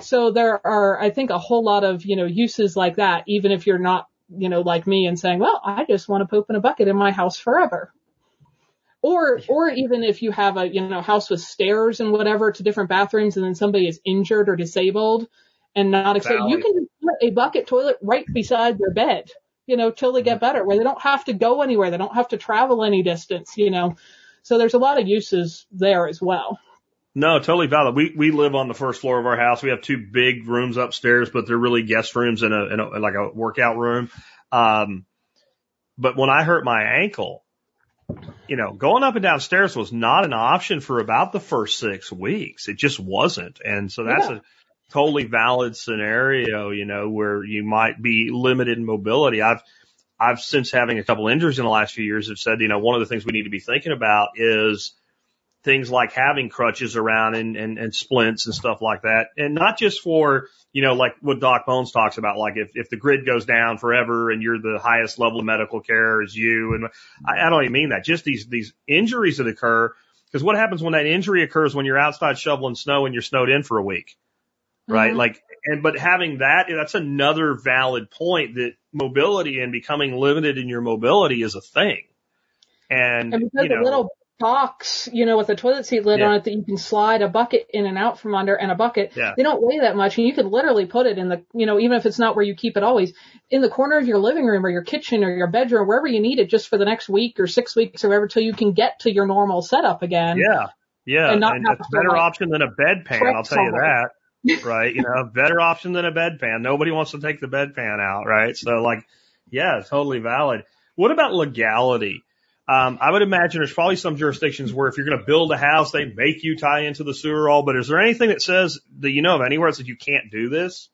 So there are, I think, a whole lot of, you know, uses like that, even if you're not, you know, like me and saying, well, I just want to poop in a bucket in my house forever. Or, or even if you have a, you know, house with stairs and whatever to different bathrooms and then somebody is injured or disabled and not accept, you can put a bucket toilet right beside their bed, you know, till they get better where they don't have to go anywhere. They don't have to travel any distance, you know. So there's a lot of uses there as well. No, totally valid. We we live on the first floor of our house. We have two big rooms upstairs, but they're really guest rooms and a, and a like a workout room. Um, but when I hurt my ankle, you know, going up and down stairs was not an option for about the first six weeks. It just wasn't, and so that's Yeah. a totally valid scenario. You know, where you might be limited in mobility. I've I've since having a couple injuries in the last few years have said, you know, one of the things we need to be thinking about is things like having crutches around and, and, and splints and stuff like that. And not just for, you know, like what Doc Bones talks about, like if, if the grid goes down forever and you're the highest level of medical care is you. And I, I don't even mean that. Just these, these injuries that occur. Cause what happens when that injury occurs when you're outside shoveling snow and you're snowed in for a week? Right. Mhm. Like, and, but having that, that's another valid point that mobility and becoming limited in your mobility is a thing. And, And because you know, a little box, you know, with a toilet seat lid Yeah. on it that you can slide a bucket in and out from under and a bucket. Yeah. They don't weigh that much and you could literally put it in the, you know, even if it's not where you keep it always, in the corner of your living room or your kitchen or your bedroom, wherever you need it just for the next week or six weeks or whatever till you can get to your normal setup again. Yeah. Yeah. And not And have it's a better like, option than a bedpan, I'll tell you that. (laughs) Right. You know, better option than a bedpan. Nobody wants to take the bedpan out, right? So like, yeah, totally valid. What about legality? Um, I would imagine there's probably some jurisdictions where if you're going to build a house, they make you tie into the sewer all, but is there anything that says that you know of anywhere that says you can't do this?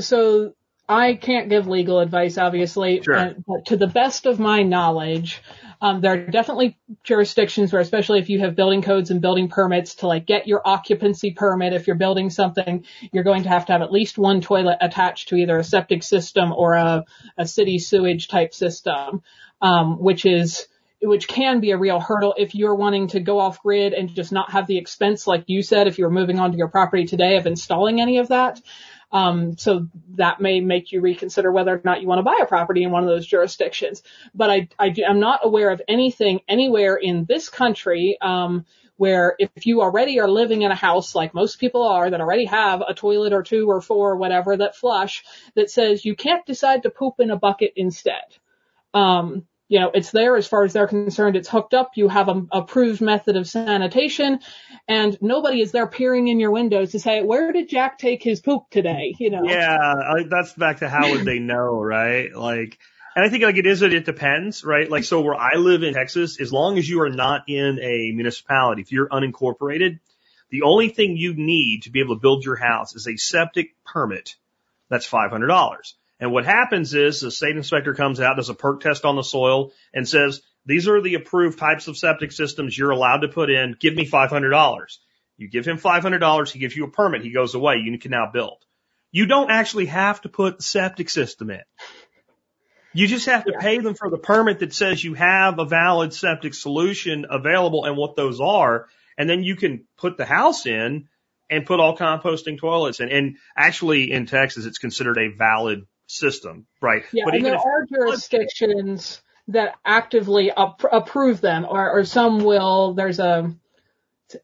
so I can't give legal advice, obviously, Sure. uh, but to the best of my knowledge, um, there are definitely jurisdictions where, especially if you have building codes and building permits to like get your occupancy permit, if you're building something, you're going to have to have at least one toilet attached to either a septic system or a, a city sewage type system, um, which is which can be a real hurdle if you're wanting to go off grid and just not have the expense, like you said, if you're moving onto your property today of installing any of that. Um, so that may make you reconsider whether or not you want to buy a property in one of those jurisdictions. But I, I do, I'm not aware of anything anywhere in this country, um, where if you already are living in a house like most people are that already have a toilet or two or four or whatever that flush that says you can't decide to poop in a bucket instead. Um, you know, it's there as far as they're concerned. It's hooked up. You have an approved method of sanitation and nobody is there peering in your windows to say, where did Jack take his poop today? You know? Yeah, that's back to how would they know, (laughs) right? Like, and I think like it is that it depends, right? Like, so where I live in Texas, as long as you are not in a municipality, if you're unincorporated, the only thing you need to be able to build your house is a septic permit. That's $500. And what happens is the state inspector comes out, does a perk test on the soil and says, these are the approved types of septic systems you're allowed to put in. Give me $500. You give him $500. He gives you a permit. He goes away. You can now build. You don't actually have to put the septic system in. You just have to pay them for the permit that says you have a valid septic solution available and what those are. And then you can put the house in and put all composting toilets in. And actually in Texas, it's considered a valid system, right? Yeah, but and there are jurisdictions that actively up, approve them, or, or some will. There's a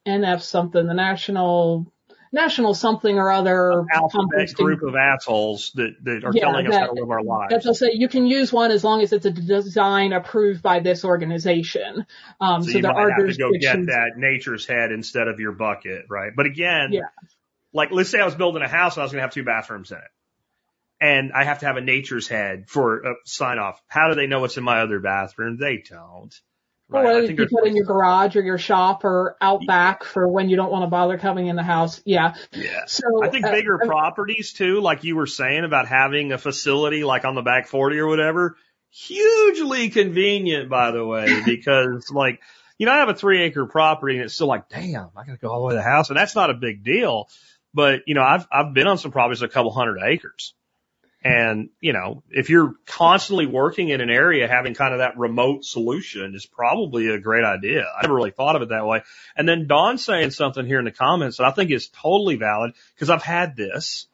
NF something, the national national something or other alphabet group of assholes that, that are Yeah, telling us how to live our lives. That they'll say you can use one as long as it's a design approved by this organization. Um, So, so, you there might are have to go get that nature's head instead of your bucket, right? But again, Yeah. like let's say I was building a house and I was going to have two bathrooms in it. And I have to have a nature's head for a sign off. How do they know what's in my other bathroom? They don't. Right? I whether think you put in your garage or your shop or out back for when you don't want to bother coming in the house. Yeah. Yeah. So I think uh, bigger uh, properties too, like you were saying about having a facility like on the back 40 or whatever, hugely convenient, by the way, (laughs) because like, you know, I have a three acre property and it's still like, damn, I gotta go all the way to the house. And that's not a big deal. But, you know, I've, I've been on some properties a couple hundred acres. And, you know, if you're constantly working in an area, having kind of that remote solution is probably a great idea. I never really thought of it that way. And then Dawn saying something here in the comments that I think is totally valid because I've had this.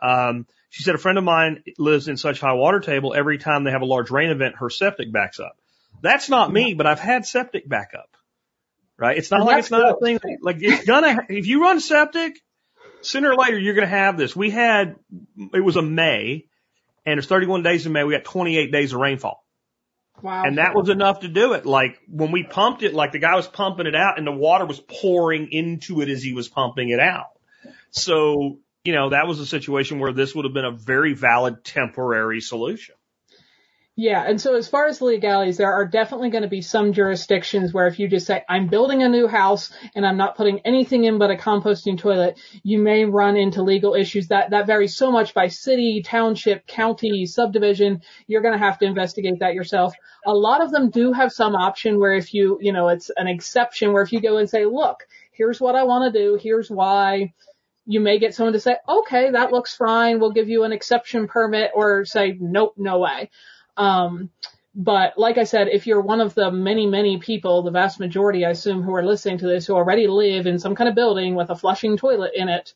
Um, she said a friend of mine lives in such high water table. Every time they have a large rain event, her septic backs up. That's not me, but I've had septic backup. Right? It's not And like it's not a thing. Like it's gonna. If you run septic, sooner or later you're gonna have this. We had it was a May, and it's 31 days in May. We got 28 days of rainfall. wow. And that was enough to do it. Like when we pumped it, like the guy was pumping it out and the water was pouring into it as he was pumping it out. So, you know, that was a situation where this would have been a very valid temporary solution. Yeah, and so as far as legalities, there are definitely going to be some jurisdictions where if you just say, I'm building a new house and I'm not putting anything in but a composting toilet, you may run into legal issues. That, that varies so much by city, township, county, subdivision. You're going to have to investigate that yourself. A lot of them do have some option where if you, you know, it's an exception where if you go and say, look, here's what I want to do, here's why, you may get someone to say, okay, that looks fine. We'll give you an exception permit or say, nope, no way. Um, but like I said, if you're one of the many, many people, the vast majority, I assume, who are listening to this, who already live in some kind of building with a flushing toilet in it,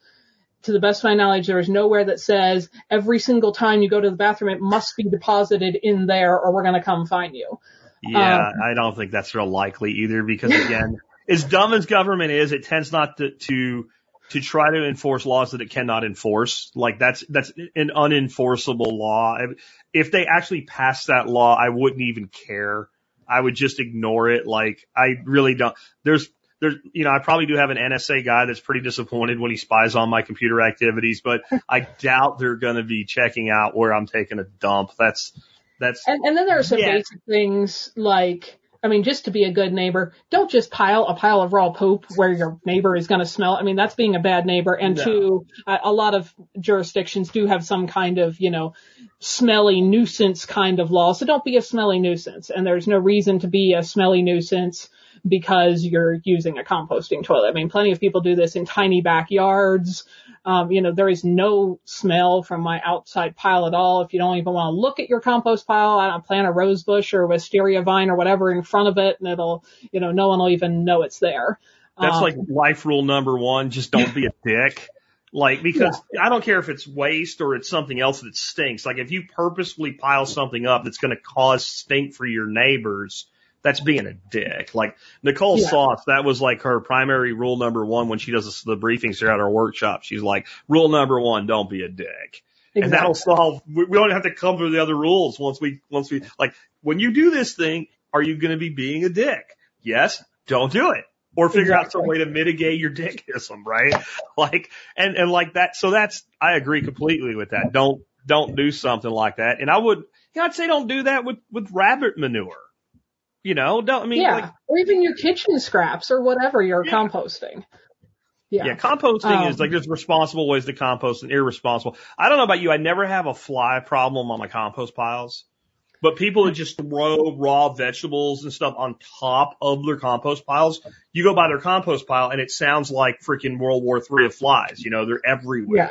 to the best of my knowledge, there is nowhere that says every single time you go to the bathroom, it must be deposited in there or we're going to come find you. Yeah, Um, I don't think that's real likely either because again, (laughs) as dumb as government is, it tends not to, to to try to enforce laws that it cannot enforce. Like that's that's an unenforceable law. If- If they actually passed that law, I wouldn't even care. I would just ignore it. Like I really don't. There's there's you know I probably do have an NSA guy that's pretty disappointed when he spies on my computer activities, but I doubt they're going to be checking out where I'm taking a dump. That's that's And, and then there are some Yeah. basic things like, I mean, just to be a good neighbor, don't just pile a pile of raw poop where your neighbor is going to smell. I mean, that's being a bad neighbor. And No. two, a, a lot of jurisdictions do have some kind of, you know, smelly nuisance kind of law. So don't be a smelly nuisance. And there's no reason to be a smelly nuisance because you're using a composting toilet. I mean, plenty of people do this in tiny backyards. Um, you know, there is no smell from my outside pile at all. If you don't even want to look at your compost pile, I don't plant a rose bush or wisteria vine or whatever in front of it and it'll, you know, no one will even know it's there. That's Um, like life rule number one. Just don't be a (laughs) dick. Like, because I don't care if it's waste or it's something else that stinks. Like, if you purposefully pile something up that's going to cause stink for your neighbors, that's being a dick. Like, Nicole Yeah. Sauce, that was like her primary rule number one when she does the briefings here at our workshop. She's like, rule number one, don't be a dick. And that'll solve, we we don't have to come to the other rules once we, once we, like, when you do this thing, are you going to be being a dick? Yes, don't do it. Or figure out some way to mitigate your dickism, right? (laughs) Like, and, and like that, so that's, I agree completely with that. Don't, don't do something like that. And I would, you know, I'd say don't do that with, with rabbit manure. You know, don't, I mean, yeah. like, or even your kitchen scraps or whatever you're Yeah. composting. Yeah. Yeah, composting Um, is like there's responsible ways to compost and irresponsible. I don't know about you. I never have a fly problem on my compost piles, but people that just throw raw vegetables and stuff on top of their compost piles, you go by their compost pile and it sounds like freaking World War Three of flies. You know, they're everywhere. Yeah.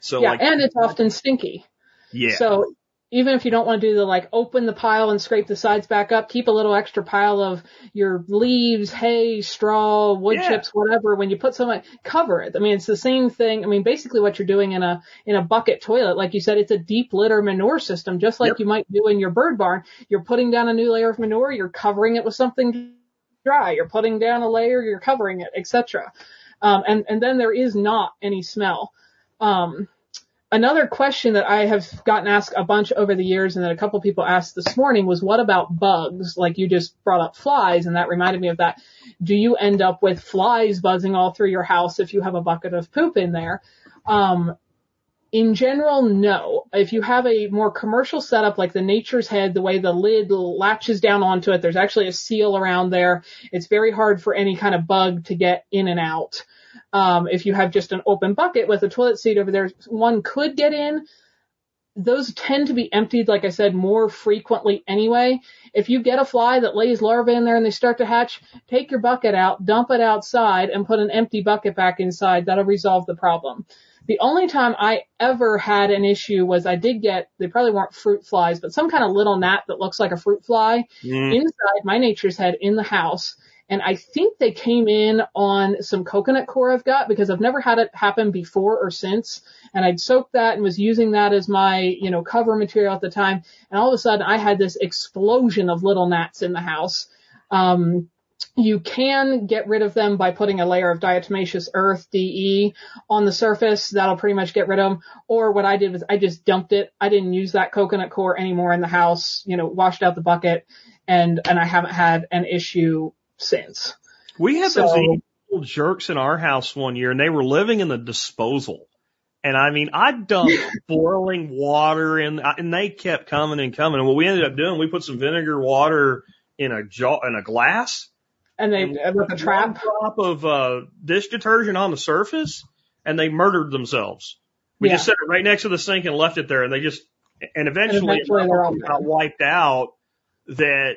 So yeah. like, and it's often stinky. yeah, So even if you don't want to do the like open the pile and scrape the sides back up, keep a little extra pile of your leaves, hay, straw, wood Yeah. chips, whatever. When you put so much, cover it. I mean, it's the same thing. I mean, basically what you're doing in a, in a bucket toilet, like you said, it's a deep litter manure system, just like Yep. you might do in your bird barn. You're putting down a new layer of manure, you're covering it with something dry, you're putting down a layer, you're covering it, etc. Um, and, and then there is not any smell. Um, another question that I have gotten asked a bunch over the years and that a couple people asked this morning was what about bugs? Like you just brought up flies and that reminded me of that. Do you end up with flies buzzing all through your house if you have a bucket of poop in there? Um, in general, no. If you have a more commercial setup like the Nature's Head, the way the lid latches down onto it, there's actually a seal around there. It's very hard for any kind of bug to get in and out. Um, if you have just an open bucket with a toilet seat over there, one could get in. Those tend to be emptied, like I said, more frequently anyway. If you get a fly that lays larvae in there and they start to hatch, take your bucket out, dump it outside, and put an empty bucket back inside. That'll resolve the problem. The only time I ever had an issue was I did get, they probably weren't fruit flies, but some kind of little gnat that looks like a fruit fly Mm, inside my nature's head in the house. And I think they came in on some coconut coir I've got because I've never had it happen before or since. And I'd soaked that and was using that as my, you know, cover material at the time. And all of a sudden I had this explosion of little gnats in the house. Um, you can get rid of them by putting a layer of diatomaceous earth, DE, on the surface. That'll pretty much get rid of them. Or what I did was I just dumped it. I didn't use that coconut coir anymore in the house, you know, washed out the bucket and, and I haven't had an issue since. we had So- those little jerks in our house one year, and they were living in the disposal. And I mean, I dumped (laughs) boiling water in, and they kept coming and coming. And what we ended up doing, we put some vinegar water in a jar, in a glass, And they, And with a trap. drop of uh, dish detergent on the surface, and they murdered themselves. We Yeah. just set it right next to the sink and left it there, and they just, and eventually, eventually it got wiped out that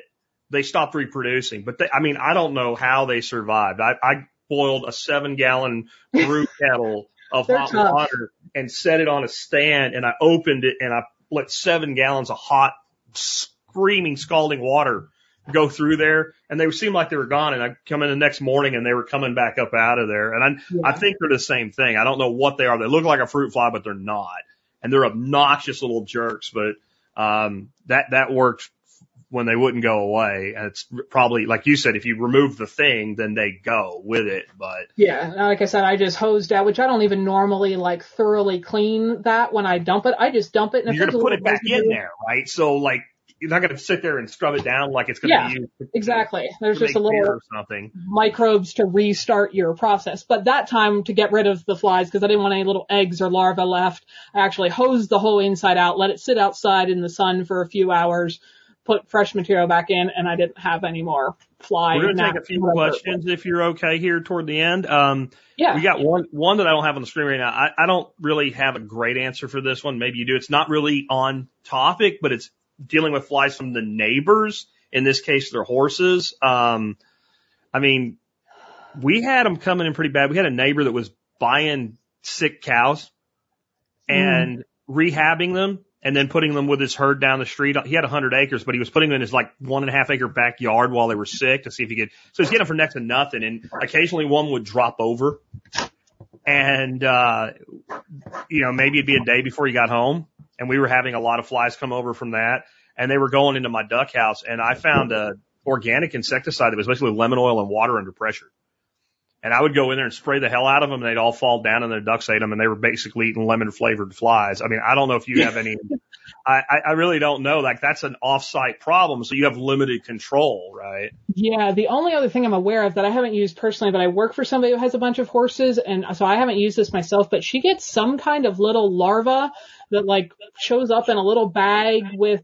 they stopped reproducing. But they, I mean, I don't know how they survived. I, I boiled a seven gallon brew (laughs) kettle of They're hot tough. water and set it on a stand, and I opened it and I let seven gallons of hot, screaming, scalding water go through there and they seemed like they were gone and I come in the next morning and they were coming back up out of there. And I, I think they're the same thing. I don't know what they are. They look like a fruit fly, but they're not. And they're obnoxious little jerks, but, um, that, that worked when they wouldn't go away. And it's probably, like you said, if you remove the thing, then they go with it. But Yeah, like I said, I just hosed out, which I don't even normally like thoroughly clean that when I dump it. I just dump it and if you're there's going to a put it back in there, right? So like, you're not going to sit there and scrub it down like it's going to Yeah, be used to, Exactly. There's to just a little microbes to restart your process. But that time to get rid of the flies, because I didn't want any little eggs or larvae left, I actually hosed the whole inside out, let it sit outside in the sun for a few hours, put fresh material back in, and I didn't have any more fly. We're going to take a few questions if you're okay here toward the end. Um, Yeah. We got one one that I don't have on the screen right now. I, I don't really have a great answer for this one. Maybe you do. It's not really on topic, but it's dealing with flies from the neighbors. In this case, their horses. Um, I mean, we had them coming in pretty bad. We had a neighbor that was buying sick cows and rehabbing them and then putting them with his herd down the street. He had a hundred acres, but he was putting them in his like one and a half acre backyard while they were sick to see if he could. So he's getting them for next to nothing. And occasionally one would drop over and, uh, you know, maybe it'd be a day before he got home and we were having a lot of flies come over from that and they were going into my duck house and I found a organic insecticide that was basically lemon oil and water under pressure. And I would go in there and spray the hell out of them and they'd all fall down and the ducks ate them and they were basically eating lemon flavored flies. I mean, I don't know if you have any, (laughs) I, I I really don't know. Like that's an off-site problem. So you have limited control, right? Yeah, the only other thing I'm aware of that I haven't used personally, but I work for somebody who has a bunch of horses, and so I haven't used this myself, but she gets some kind of little larva that like shows up in a little bag with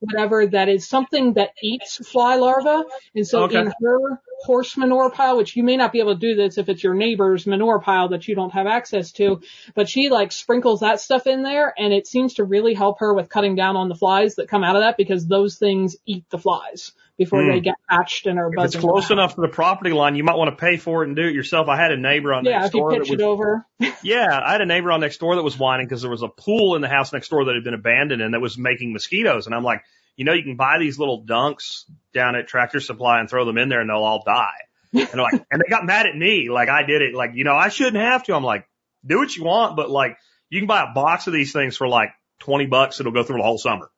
whatever that is something that eats fly larvae. And so Okay. in her horse manure pile, which you may not be able to do this if it's your neighbor's manure pile that you don't have access to, but she like sprinkles that stuff in there and it seems to really help her with cutting down on the flies that come out of that because those things eat the flies before Hmm. they get hatched and are buzzing. If it's close around. enough to the property line, you might want to pay for it and do it yourself. I had a neighbor on Yeah, next if you door that pitch was it over. (laughs) Yeah, I had a neighbor on next door that was whining because there was a pool in the house next door that had been abandoned and that was making mosquitoes. And I'm like, you know, you can buy these little dunks down at Tractor Supply and throw them in there and they'll all die. And they're like, (laughs) and they got mad at me. Like I did it. Like, you know, I shouldn't have to. I'm like, do what you want, but like you can buy a box of these things for like 20 bucks. It'll go through the whole summer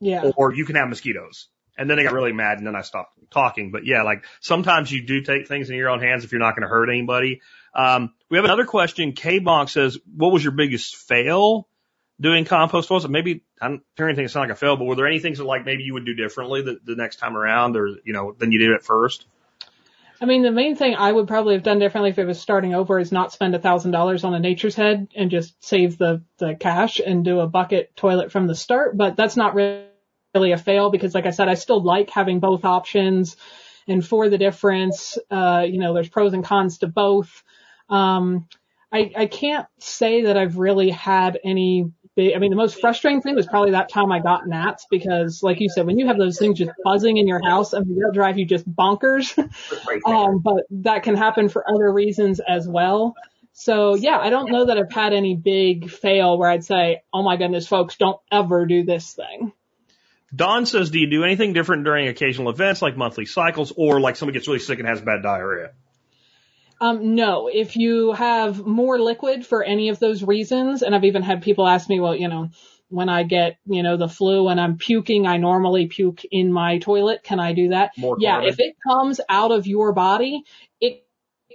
Yeah. or you can have mosquitoes. And then they got really mad and then I stopped talking. But yeah, like sometimes you do take things in your own hands if you're not going to hurt anybody. Um, we have another question. K-Bonk says, what was your biggest fail doing compost? It maybe, I don't things sound like a fail, but were there any things that like maybe you would do differently the, the next time around or, you know, than you did at first? I mean, the main thing I would probably have done differently if it was starting over is not spend a thousand dollars on a nature's head and just save the, the cash and do a bucket toilet from the start. But that's not really a fail because like I said, I still like having both options and for the difference, uh, you know, there's pros and cons to both. Um, I, I can't say that I've really had any I mean, the most frustrating thing was probably that time I got gnats because like you said, when you have those things just buzzing in your house, I mean, they'll drive you just bonkers. (laughs) Um, but that can happen for other reasons as well. So yeah, I don't know that I've had any big fail where I'd say, oh my goodness, folks, don't ever do this thing. Don says, do you do anything different during occasional events like monthly cycles or like somebody gets really sick and has bad diarrhea? Um, no, if you have more liquid for any of those reasons, and I've even had people ask me, well, you know, when I get, you know, the flu and I'm puking, I normally puke in my toilet. Can I do that? More yeah, carbon? if it comes out of your body, it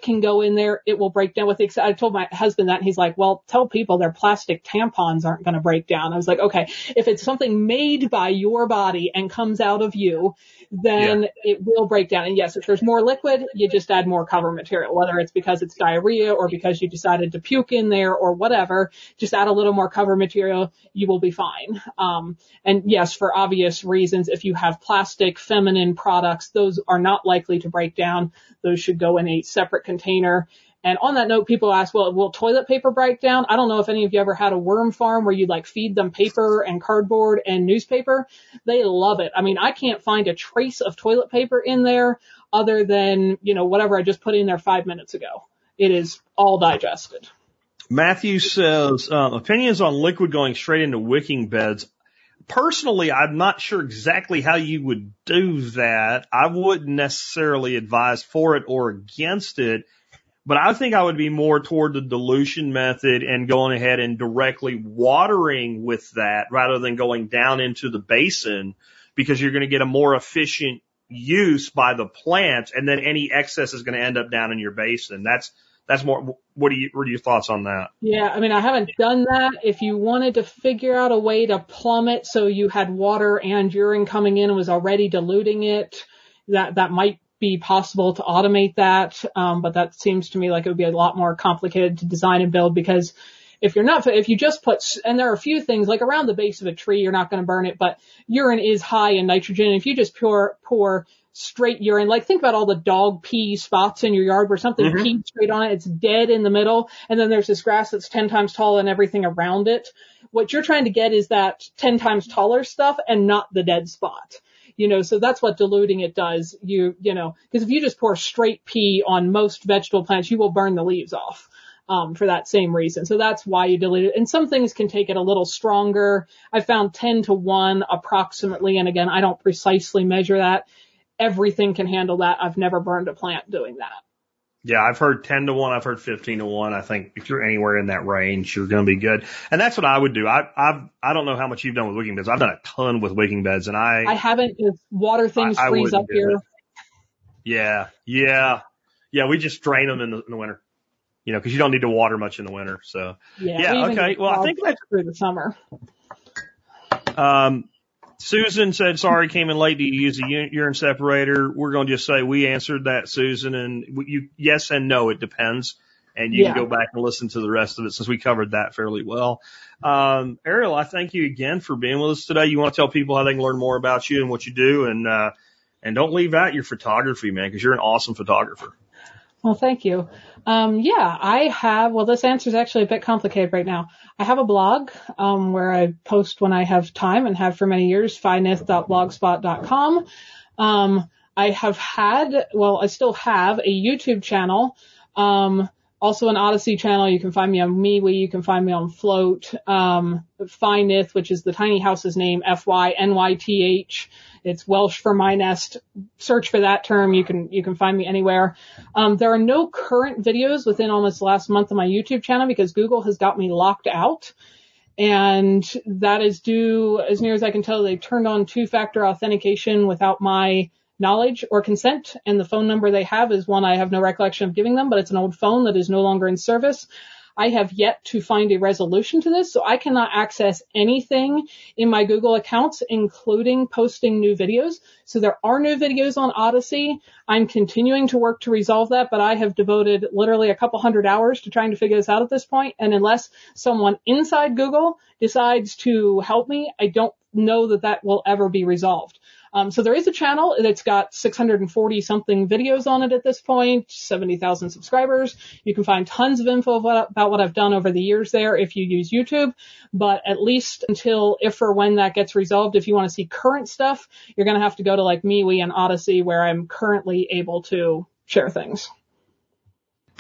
can go in there. It will break down with the, I told my husband that and he's like, well, tell people their plastic tampons aren't going to break down. I was like, okay, if it's something made by your body and comes out of you, then it will break down. And yes, if there's more liquid, you just add more cover material, whether it's because it's diarrhea or because you decided to puke in there or whatever, just add a little more cover material, you will be fine. Um, and yes, for obvious reasons, if you have plastic feminine products, those are not likely to break down. Those should go in a separate container. And on that note, people ask, well, will toilet paper break down? I don't know if any of you ever had a worm farm where you like feed them paper and cardboard and newspaper. They love it. I mean, I can't find a trace of toilet paper in there other than, you know, whatever I just put in there five minutes ago. It is all digested. Matthew says, uh, opinions on liquid going straight into wicking beds. Personally, I'm not sure exactly how you would do that. I wouldn't necessarily advise for it or against it, but I think I would be more toward the dilution method and going ahead and directly watering with that rather than going down into the basin because you're going to get a more efficient use by the plant and then any excess is going to end up down in your basin. That's, that's more, what are you, what are your thoughts on that? Yeah, I mean, I haven't done that. If you wanted to figure out a way to plumb it so you had water and urine coming in and was already diluting it, that, that might be possible to automate that. Um, but that seems to me like it would be a lot more complicated to design and build because if you're not, if you just put, and there are a few things like around the base of a tree, you're not going to burn it, but urine is high in nitrogen. If you just pour, pour straight urine, like think about all the dog pee spots in your yard where something Mhm. peed straight on it, it's dead in the middle, and then there's this grass that's 10 times taller than everything around it. What you're trying to get is that 10 times taller stuff and not the dead spot. You know, so that's what diluting it does. You, you know, because if you just pour straight pee on most vegetable plants, you will burn the leaves off um, for that same reason. So that's why you dilute it. And some things can take it a little stronger. I found 10 to 1 approximately. And again, I don't precisely measure that. Everything can handle that. I've never burned a plant doing that. Yeah, I've heard 10 to 1. I've heard 15 to 1. I think if you're anywhere in that range, you're going to be good. And that's what I would do. I, I've, I don't know how much you've done with wicking beds. I've done a ton with wicking beds and I, I haven't, if water things I- I freeze wouldn't up here. it. yeah, yeah, yeah, we just drain them in the, in the winter, you know, cause you don't need to water much in the winter. So, Yeah. Yeah, we okay. Well, I think that's- through the summer. um, Susan said, sorry, came in late Do you use a urine separator. We're going to just say we answered that, Susan, and you, yes and no, it depends. And you Yeah. can go back and listen to the rest of it since we covered that fairly well. Um, Ariel, I thank you again for being with us today. You want to tell people how they can learn more about you and what you do and, uh, and don't leave out your photography, man, because you're an awesome photographer. Well, thank you. Um, yeah, I have, well, this answer is actually a bit complicated right now. I have a blog, um, where I post when I have time and have for many years, fynyth.blogspot.com. Um, I have had, well, I still have a YouTube channel, um, also an Odysee channel. You can find me on MeWe. You can find me on Flote. Um, Fynyth, which is the tiny house's name, F-Y-N-Y-T-H. It's Welsh for my nest. Search for that term. You can, you can find me anywhere. Um, there are no current videos within almost the last month of my YouTube channel because Google has got me locked out. And that is due, as near as I can tell, they turned on two-factor authentication without my knowledge or consent. And the phone number they have is one I have no recollection of giving them, but it's an old phone that is no longer in service. I have yet to find a resolution to this, so I cannot access anything in my Google accounts, including posting new videos. So there are new videos on Odysee. I'm continuing to work to resolve that, but I have devoted literally a couple hundred hours to trying to figure this out at this point. And unless someone inside Google decides to help me, I don't know that that will ever be resolved. Um, so there is a channel that's got 640 something videos on it at this point, 70,000 subscribers. You can find tons of info about, about what I've done over the years there if you use YouTube. But at least until if or when that gets resolved, if you want to see current stuff, you're going to have to go to like MeWe and Odysee where I'm currently able to share things.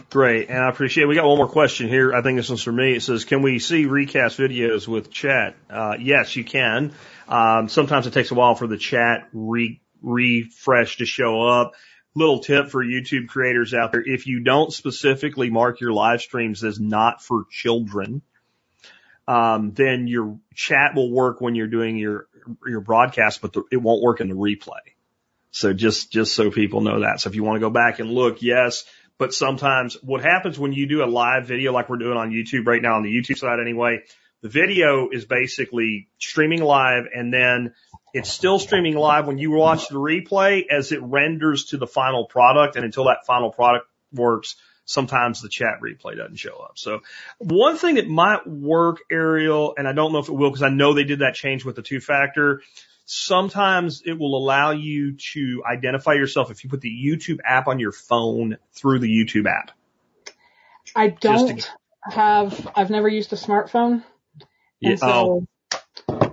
Great, and I appreciate. It. We got one more question here. I think this one's for me. It says, "Can we see recast videos with chat?" Uh, yes, you can. Um, sometimes it takes a while for the chat re- refresh to show up. Little tip for YouTube creators out there: if you don't specifically mark your live streams as not for children, um, then your chat will work when you're doing your your broadcast, but the, it won't work in the replay. So just just so people know that. So if you want to go back and look, yes but sometimes what happens when you do a live video like we're doing on YouTube right now on the YouTube side anyway, the video is basically streaming live and then it's still streaming live when you watch the replay as it renders to the final product and until that final product works, sometimes the chat replay doesn't show up. So one thing that might work, Ariel, and I don't know if it will because I know they did that change with the two factor. Sometimes it will allow you to identify yourself if you put the YouTube app on your phone through the YouTube app. I don't have, I've never used a smartphone. Yeah. So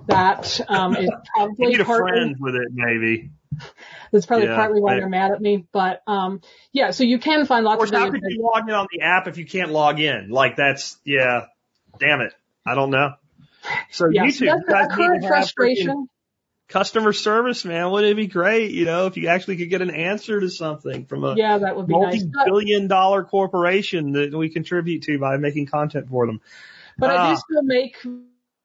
that, um, is (laughs) You probably a partly, friend with it, maybe. (laughs) that's probably Yeah, partly why I- they're mad at me. But, um, yeah, so you can find Of lots course, of how videos. could you log in on the app if you can't log in? Like that's, yeah, damn it. I don't know. So (laughs) Yeah, YouTube, so you that's guys a need current to have freaking frustration. Customer service, man. Wouldn't it be great, you know, if you actually could get an answer to something from a Yeah, that would be nice. Multi-billion dollar corporation that we contribute to by making content for them. but I Ah. do still make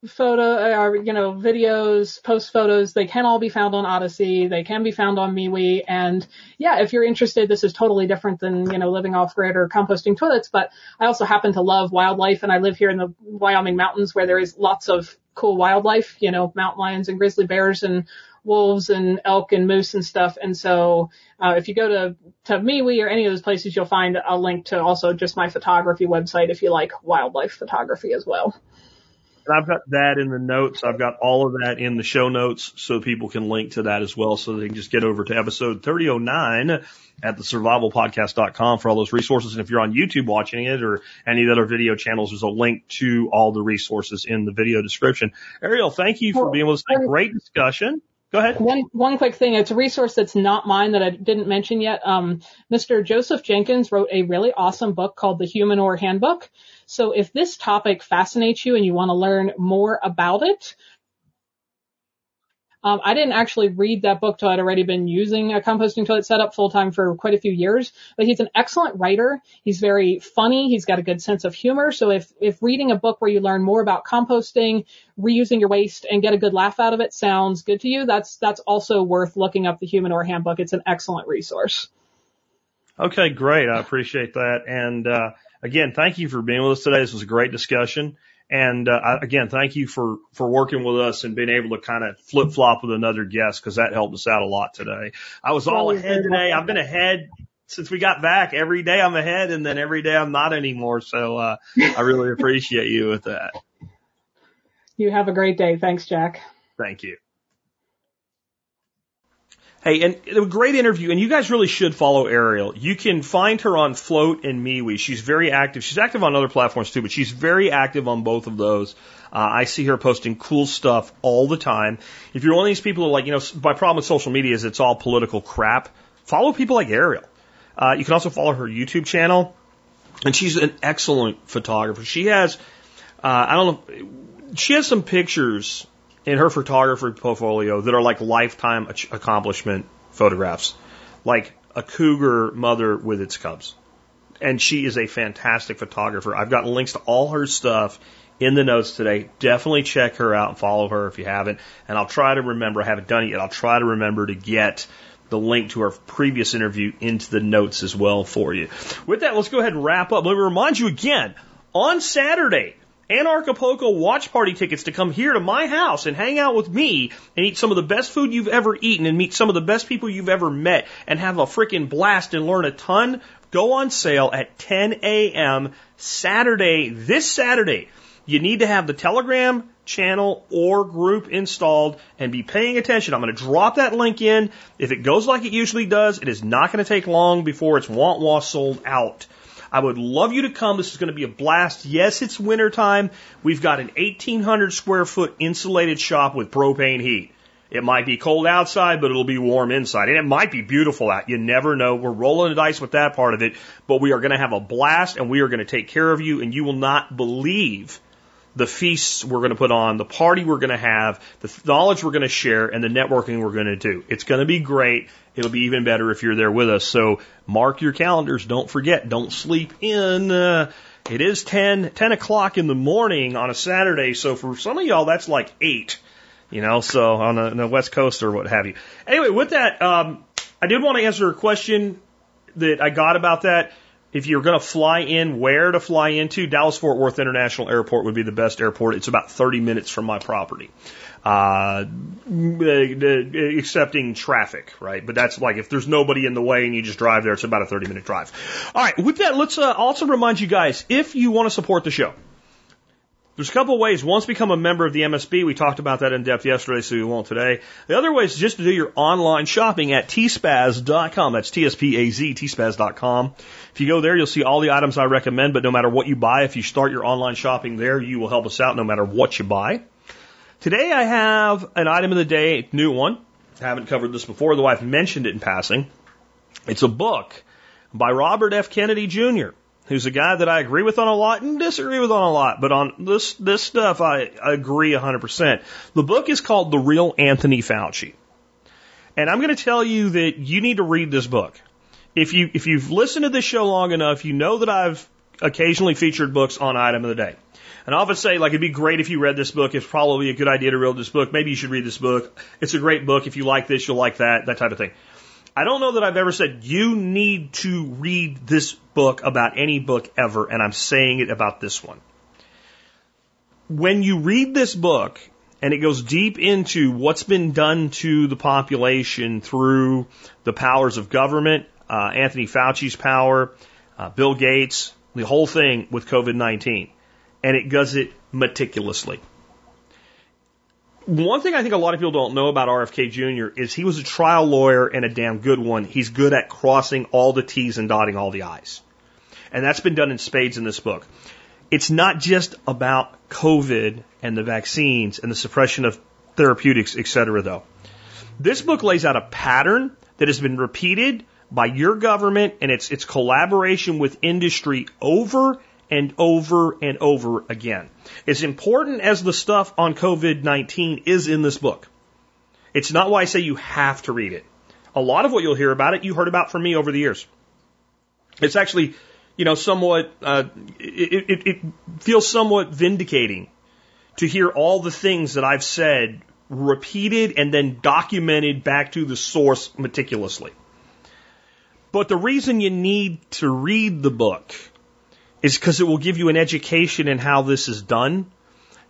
photo or you know videos post photos they can all be found on odysee they can be found on MeWe and yeah if you're interested this is totally different than you know living off grid or composting toilets but i also happen to love wildlife and i live here in the wyoming mountains where there is lots of cool wildlife you know mountain lions and grizzly bears and wolves and elk and moose and stuff and so uh, if you go to to MeWe or any of those places you'll find a link to also just my photography website if you like wildlife photography as well and I've got that in the notes. I've got all of that in the show notes so people can link to that as well. So they can just get over to episode 3009 at the survivalpodcast.com for all those resources. And if you're on YouTube watching it or any of the other video channels, there's a link to all the resources in the video description. Ariel, thank you for being with us. Great discussion. Go ahead. One one quick thing. It's a resource that's not mine that I didn't mention yet. Um, Mr. Joseph Jenkins wrote a really awesome book called The Humanure Handbook. So if this topic fascinates you and you want to learn more about it, um, I didn't actually read that book till I'd already been using a composting toilet setup full time for quite a few years. But he's an excellent writer. He's very funny. He's got a good sense of humor. So if if reading a book where you learn more about composting, reusing your waste, and get a good laugh out of it sounds good to you, that's that's also worth looking up the Humanure Handbook. It's an excellent resource. Okay, great. I appreciate that. And uh, again, thank you for being with us today. This was a great discussion. And uh, again, thank you for for working with us and being able to kind of flip flop with another guest because that helped us out a lot today. I was all ahead today. I've been ahead since we got back. Every day I'm ahead, and then every day I'm not anymore. So uh, I really (laughs) appreciate you with that. You have a great day. Thanks, Jack. Thank you. Hey, and a great interview, and you guys really should follow Ariel. You can find her on Flote and MeWe. She's very active. She's active on other platforms too, but she's very active on both of those. Uh, I see her posting cool stuff all the time. If you're one of these people who are like, you know, my problem with social media is it's all political crap. Follow people like Ariel. Uh, you can also follow her YouTube channel, and she's an excellent photographer. She has, uh, I don't know, she has some pictures in her photography portfolio that are like lifetime accomplishment photographs, like a cougar mother with its cubs. And she is a fantastic photographer. I've got links to all her stuff in the notes today. Definitely check her out and follow her if you haven't. And I'll try to remember, I haven't done it yet, I'll try to remember to get the link to our previous interview into the notes as well for you. With that, let's go ahead and wrap up. Let me remind you again, on Saturday, Anarchapulco watch party tickets to come here to my house and hang out with me and eat some of the best food you've ever eaten and meet some of the best people you've ever met and have a freaking blast and learn a ton go on sale at 10 a.m. Saturday, this Saturday. You need to have the Telegram channel or group installed and be paying attention. I'm going to drop that link in. If it goes like it usually does, it is not going to take long before it's want wa sold out. I would love you to come. This is going to be a blast. Yes, it's winter time. We've got an 1800 square foot insulated shop with propane heat. It might be cold outside, but it'll be warm inside. And it might be beautiful out. You never know. We're rolling the dice with that part of it, but we are going to have a blast and we are going to take care of you and you will not believe the feasts we're going to put on, the party we're going to have, the knowledge we're going to share, and the networking we're going to do. It's going to be great. It'll be even better if you're there with us. So mark your calendars. Don't forget. Don't sleep in. Uh, it is 10, 10 o'clock in the morning on a Saturday. So for some of y'all, that's like 8, you know, so on the, on the West Coast or what have you. Anyway, with that, um, I did want to answer a question that I got about that if you're going to fly in, where to fly into, Dallas Fort Worth International Airport would be the best airport. It's about 30 minutes from my property. Uh, accepting traffic, right? But that's like if there's nobody in the way and you just drive there, it's about a 30 minute drive. All right. With that, let's uh, also remind you guys, if you want to support the show, there's a couple ways. Once become a member of the MSB. We talked about that in depth yesterday, so we won't today. The other way is just to do your online shopping at tspaz.com. That's T-S-P-A-Z, tspaz.com. If you go there, you'll see all the items I recommend, but no matter what you buy, if you start your online shopping there, you will help us out no matter what you buy. Today I have an item of the day, new one. I haven't covered this before, though I've mentioned it in passing. It's a book by Robert F. Kennedy Jr who's a guy that I agree with on a lot and disagree with on a lot, but on this this stuff I, agree 100%. The book is called The Real Anthony Fauci. And I'm going to tell you that you need to read this book. If you if you've listened to this show long enough, you know that I've occasionally featured books on item of the day. And I often say, like, it'd be great if you read this book. It's probably a good idea to read this book. Maybe you should read this book. It's a great book. If you like this, you'll like that, that type of thing. I don't know that I've ever said you need to read this book about any book ever, and I'm saying it about this one. When you read this book, and it goes deep into what's been done to the population through the powers of government, uh, Anthony Fauci's power, uh, Bill Gates, the whole thing with COVID 19. And it does it meticulously. One thing I think a lot of people don't know about RFK Jr. is he was a trial lawyer and a damn good one. He's good at crossing all the T's and dotting all the I's. And that's been done in spades in this book. It's not just about COVID and the vaccines and the suppression of therapeutics, et cetera, though. This book lays out a pattern that has been repeated by your government and its, its collaboration with industry over and over and over again. As important as the stuff on COVID-19 is in this book, it's not why I say you have to read it. A lot of what you'll hear about it, you heard about from me over the years. It's actually, you know, somewhat, uh, it, it, it feels somewhat vindicating to hear all the things that I've said repeated and then documented back to the source meticulously. But the reason you need to read the book is because it will give you an education in how this is done,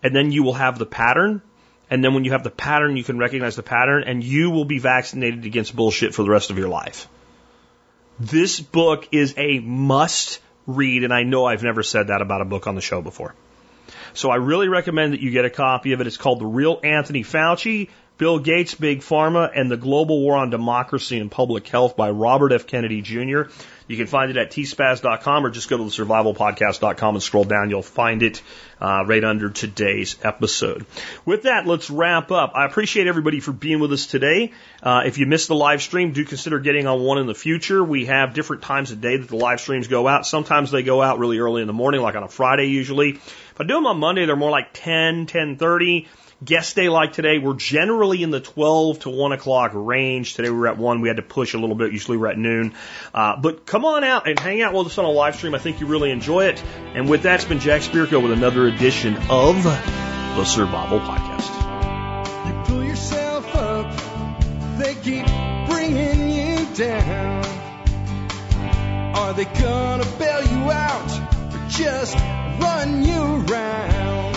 and then you will have the pattern. And then when you have the pattern, you can recognize the pattern, and you will be vaccinated against bullshit for the rest of your life. This book is a must read, and I know I've never said that about a book on the show before. So I really recommend that you get a copy of it. It's called The Real Anthony Fauci Bill Gates, Big Pharma, and the Global War on Democracy and Public Health by Robert F. Kennedy Jr. You can find it at tspaz.com or just go to the survivalpodcast.com and scroll down. You'll find it uh, right under today's episode. With that, let's wrap up. I appreciate everybody for being with us today. Uh, if you missed the live stream, do consider getting on one in the future. We have different times of day that the live streams go out. Sometimes they go out really early in the morning, like on a Friday usually. If I do them on Monday, they're more like 10, 10.30 guest day like today, we're generally in the 12 to 1 o'clock range. Today we were at 1. We had to push a little bit. Usually we're at noon. Uh, but come on out and hang out with us on a live stream. I think you really enjoy it. And with that, it's been Jack Spirko with another edition of the Survival Podcast. You pull yourself up, they keep bringing you down. Are they gonna bail you out or just run you around?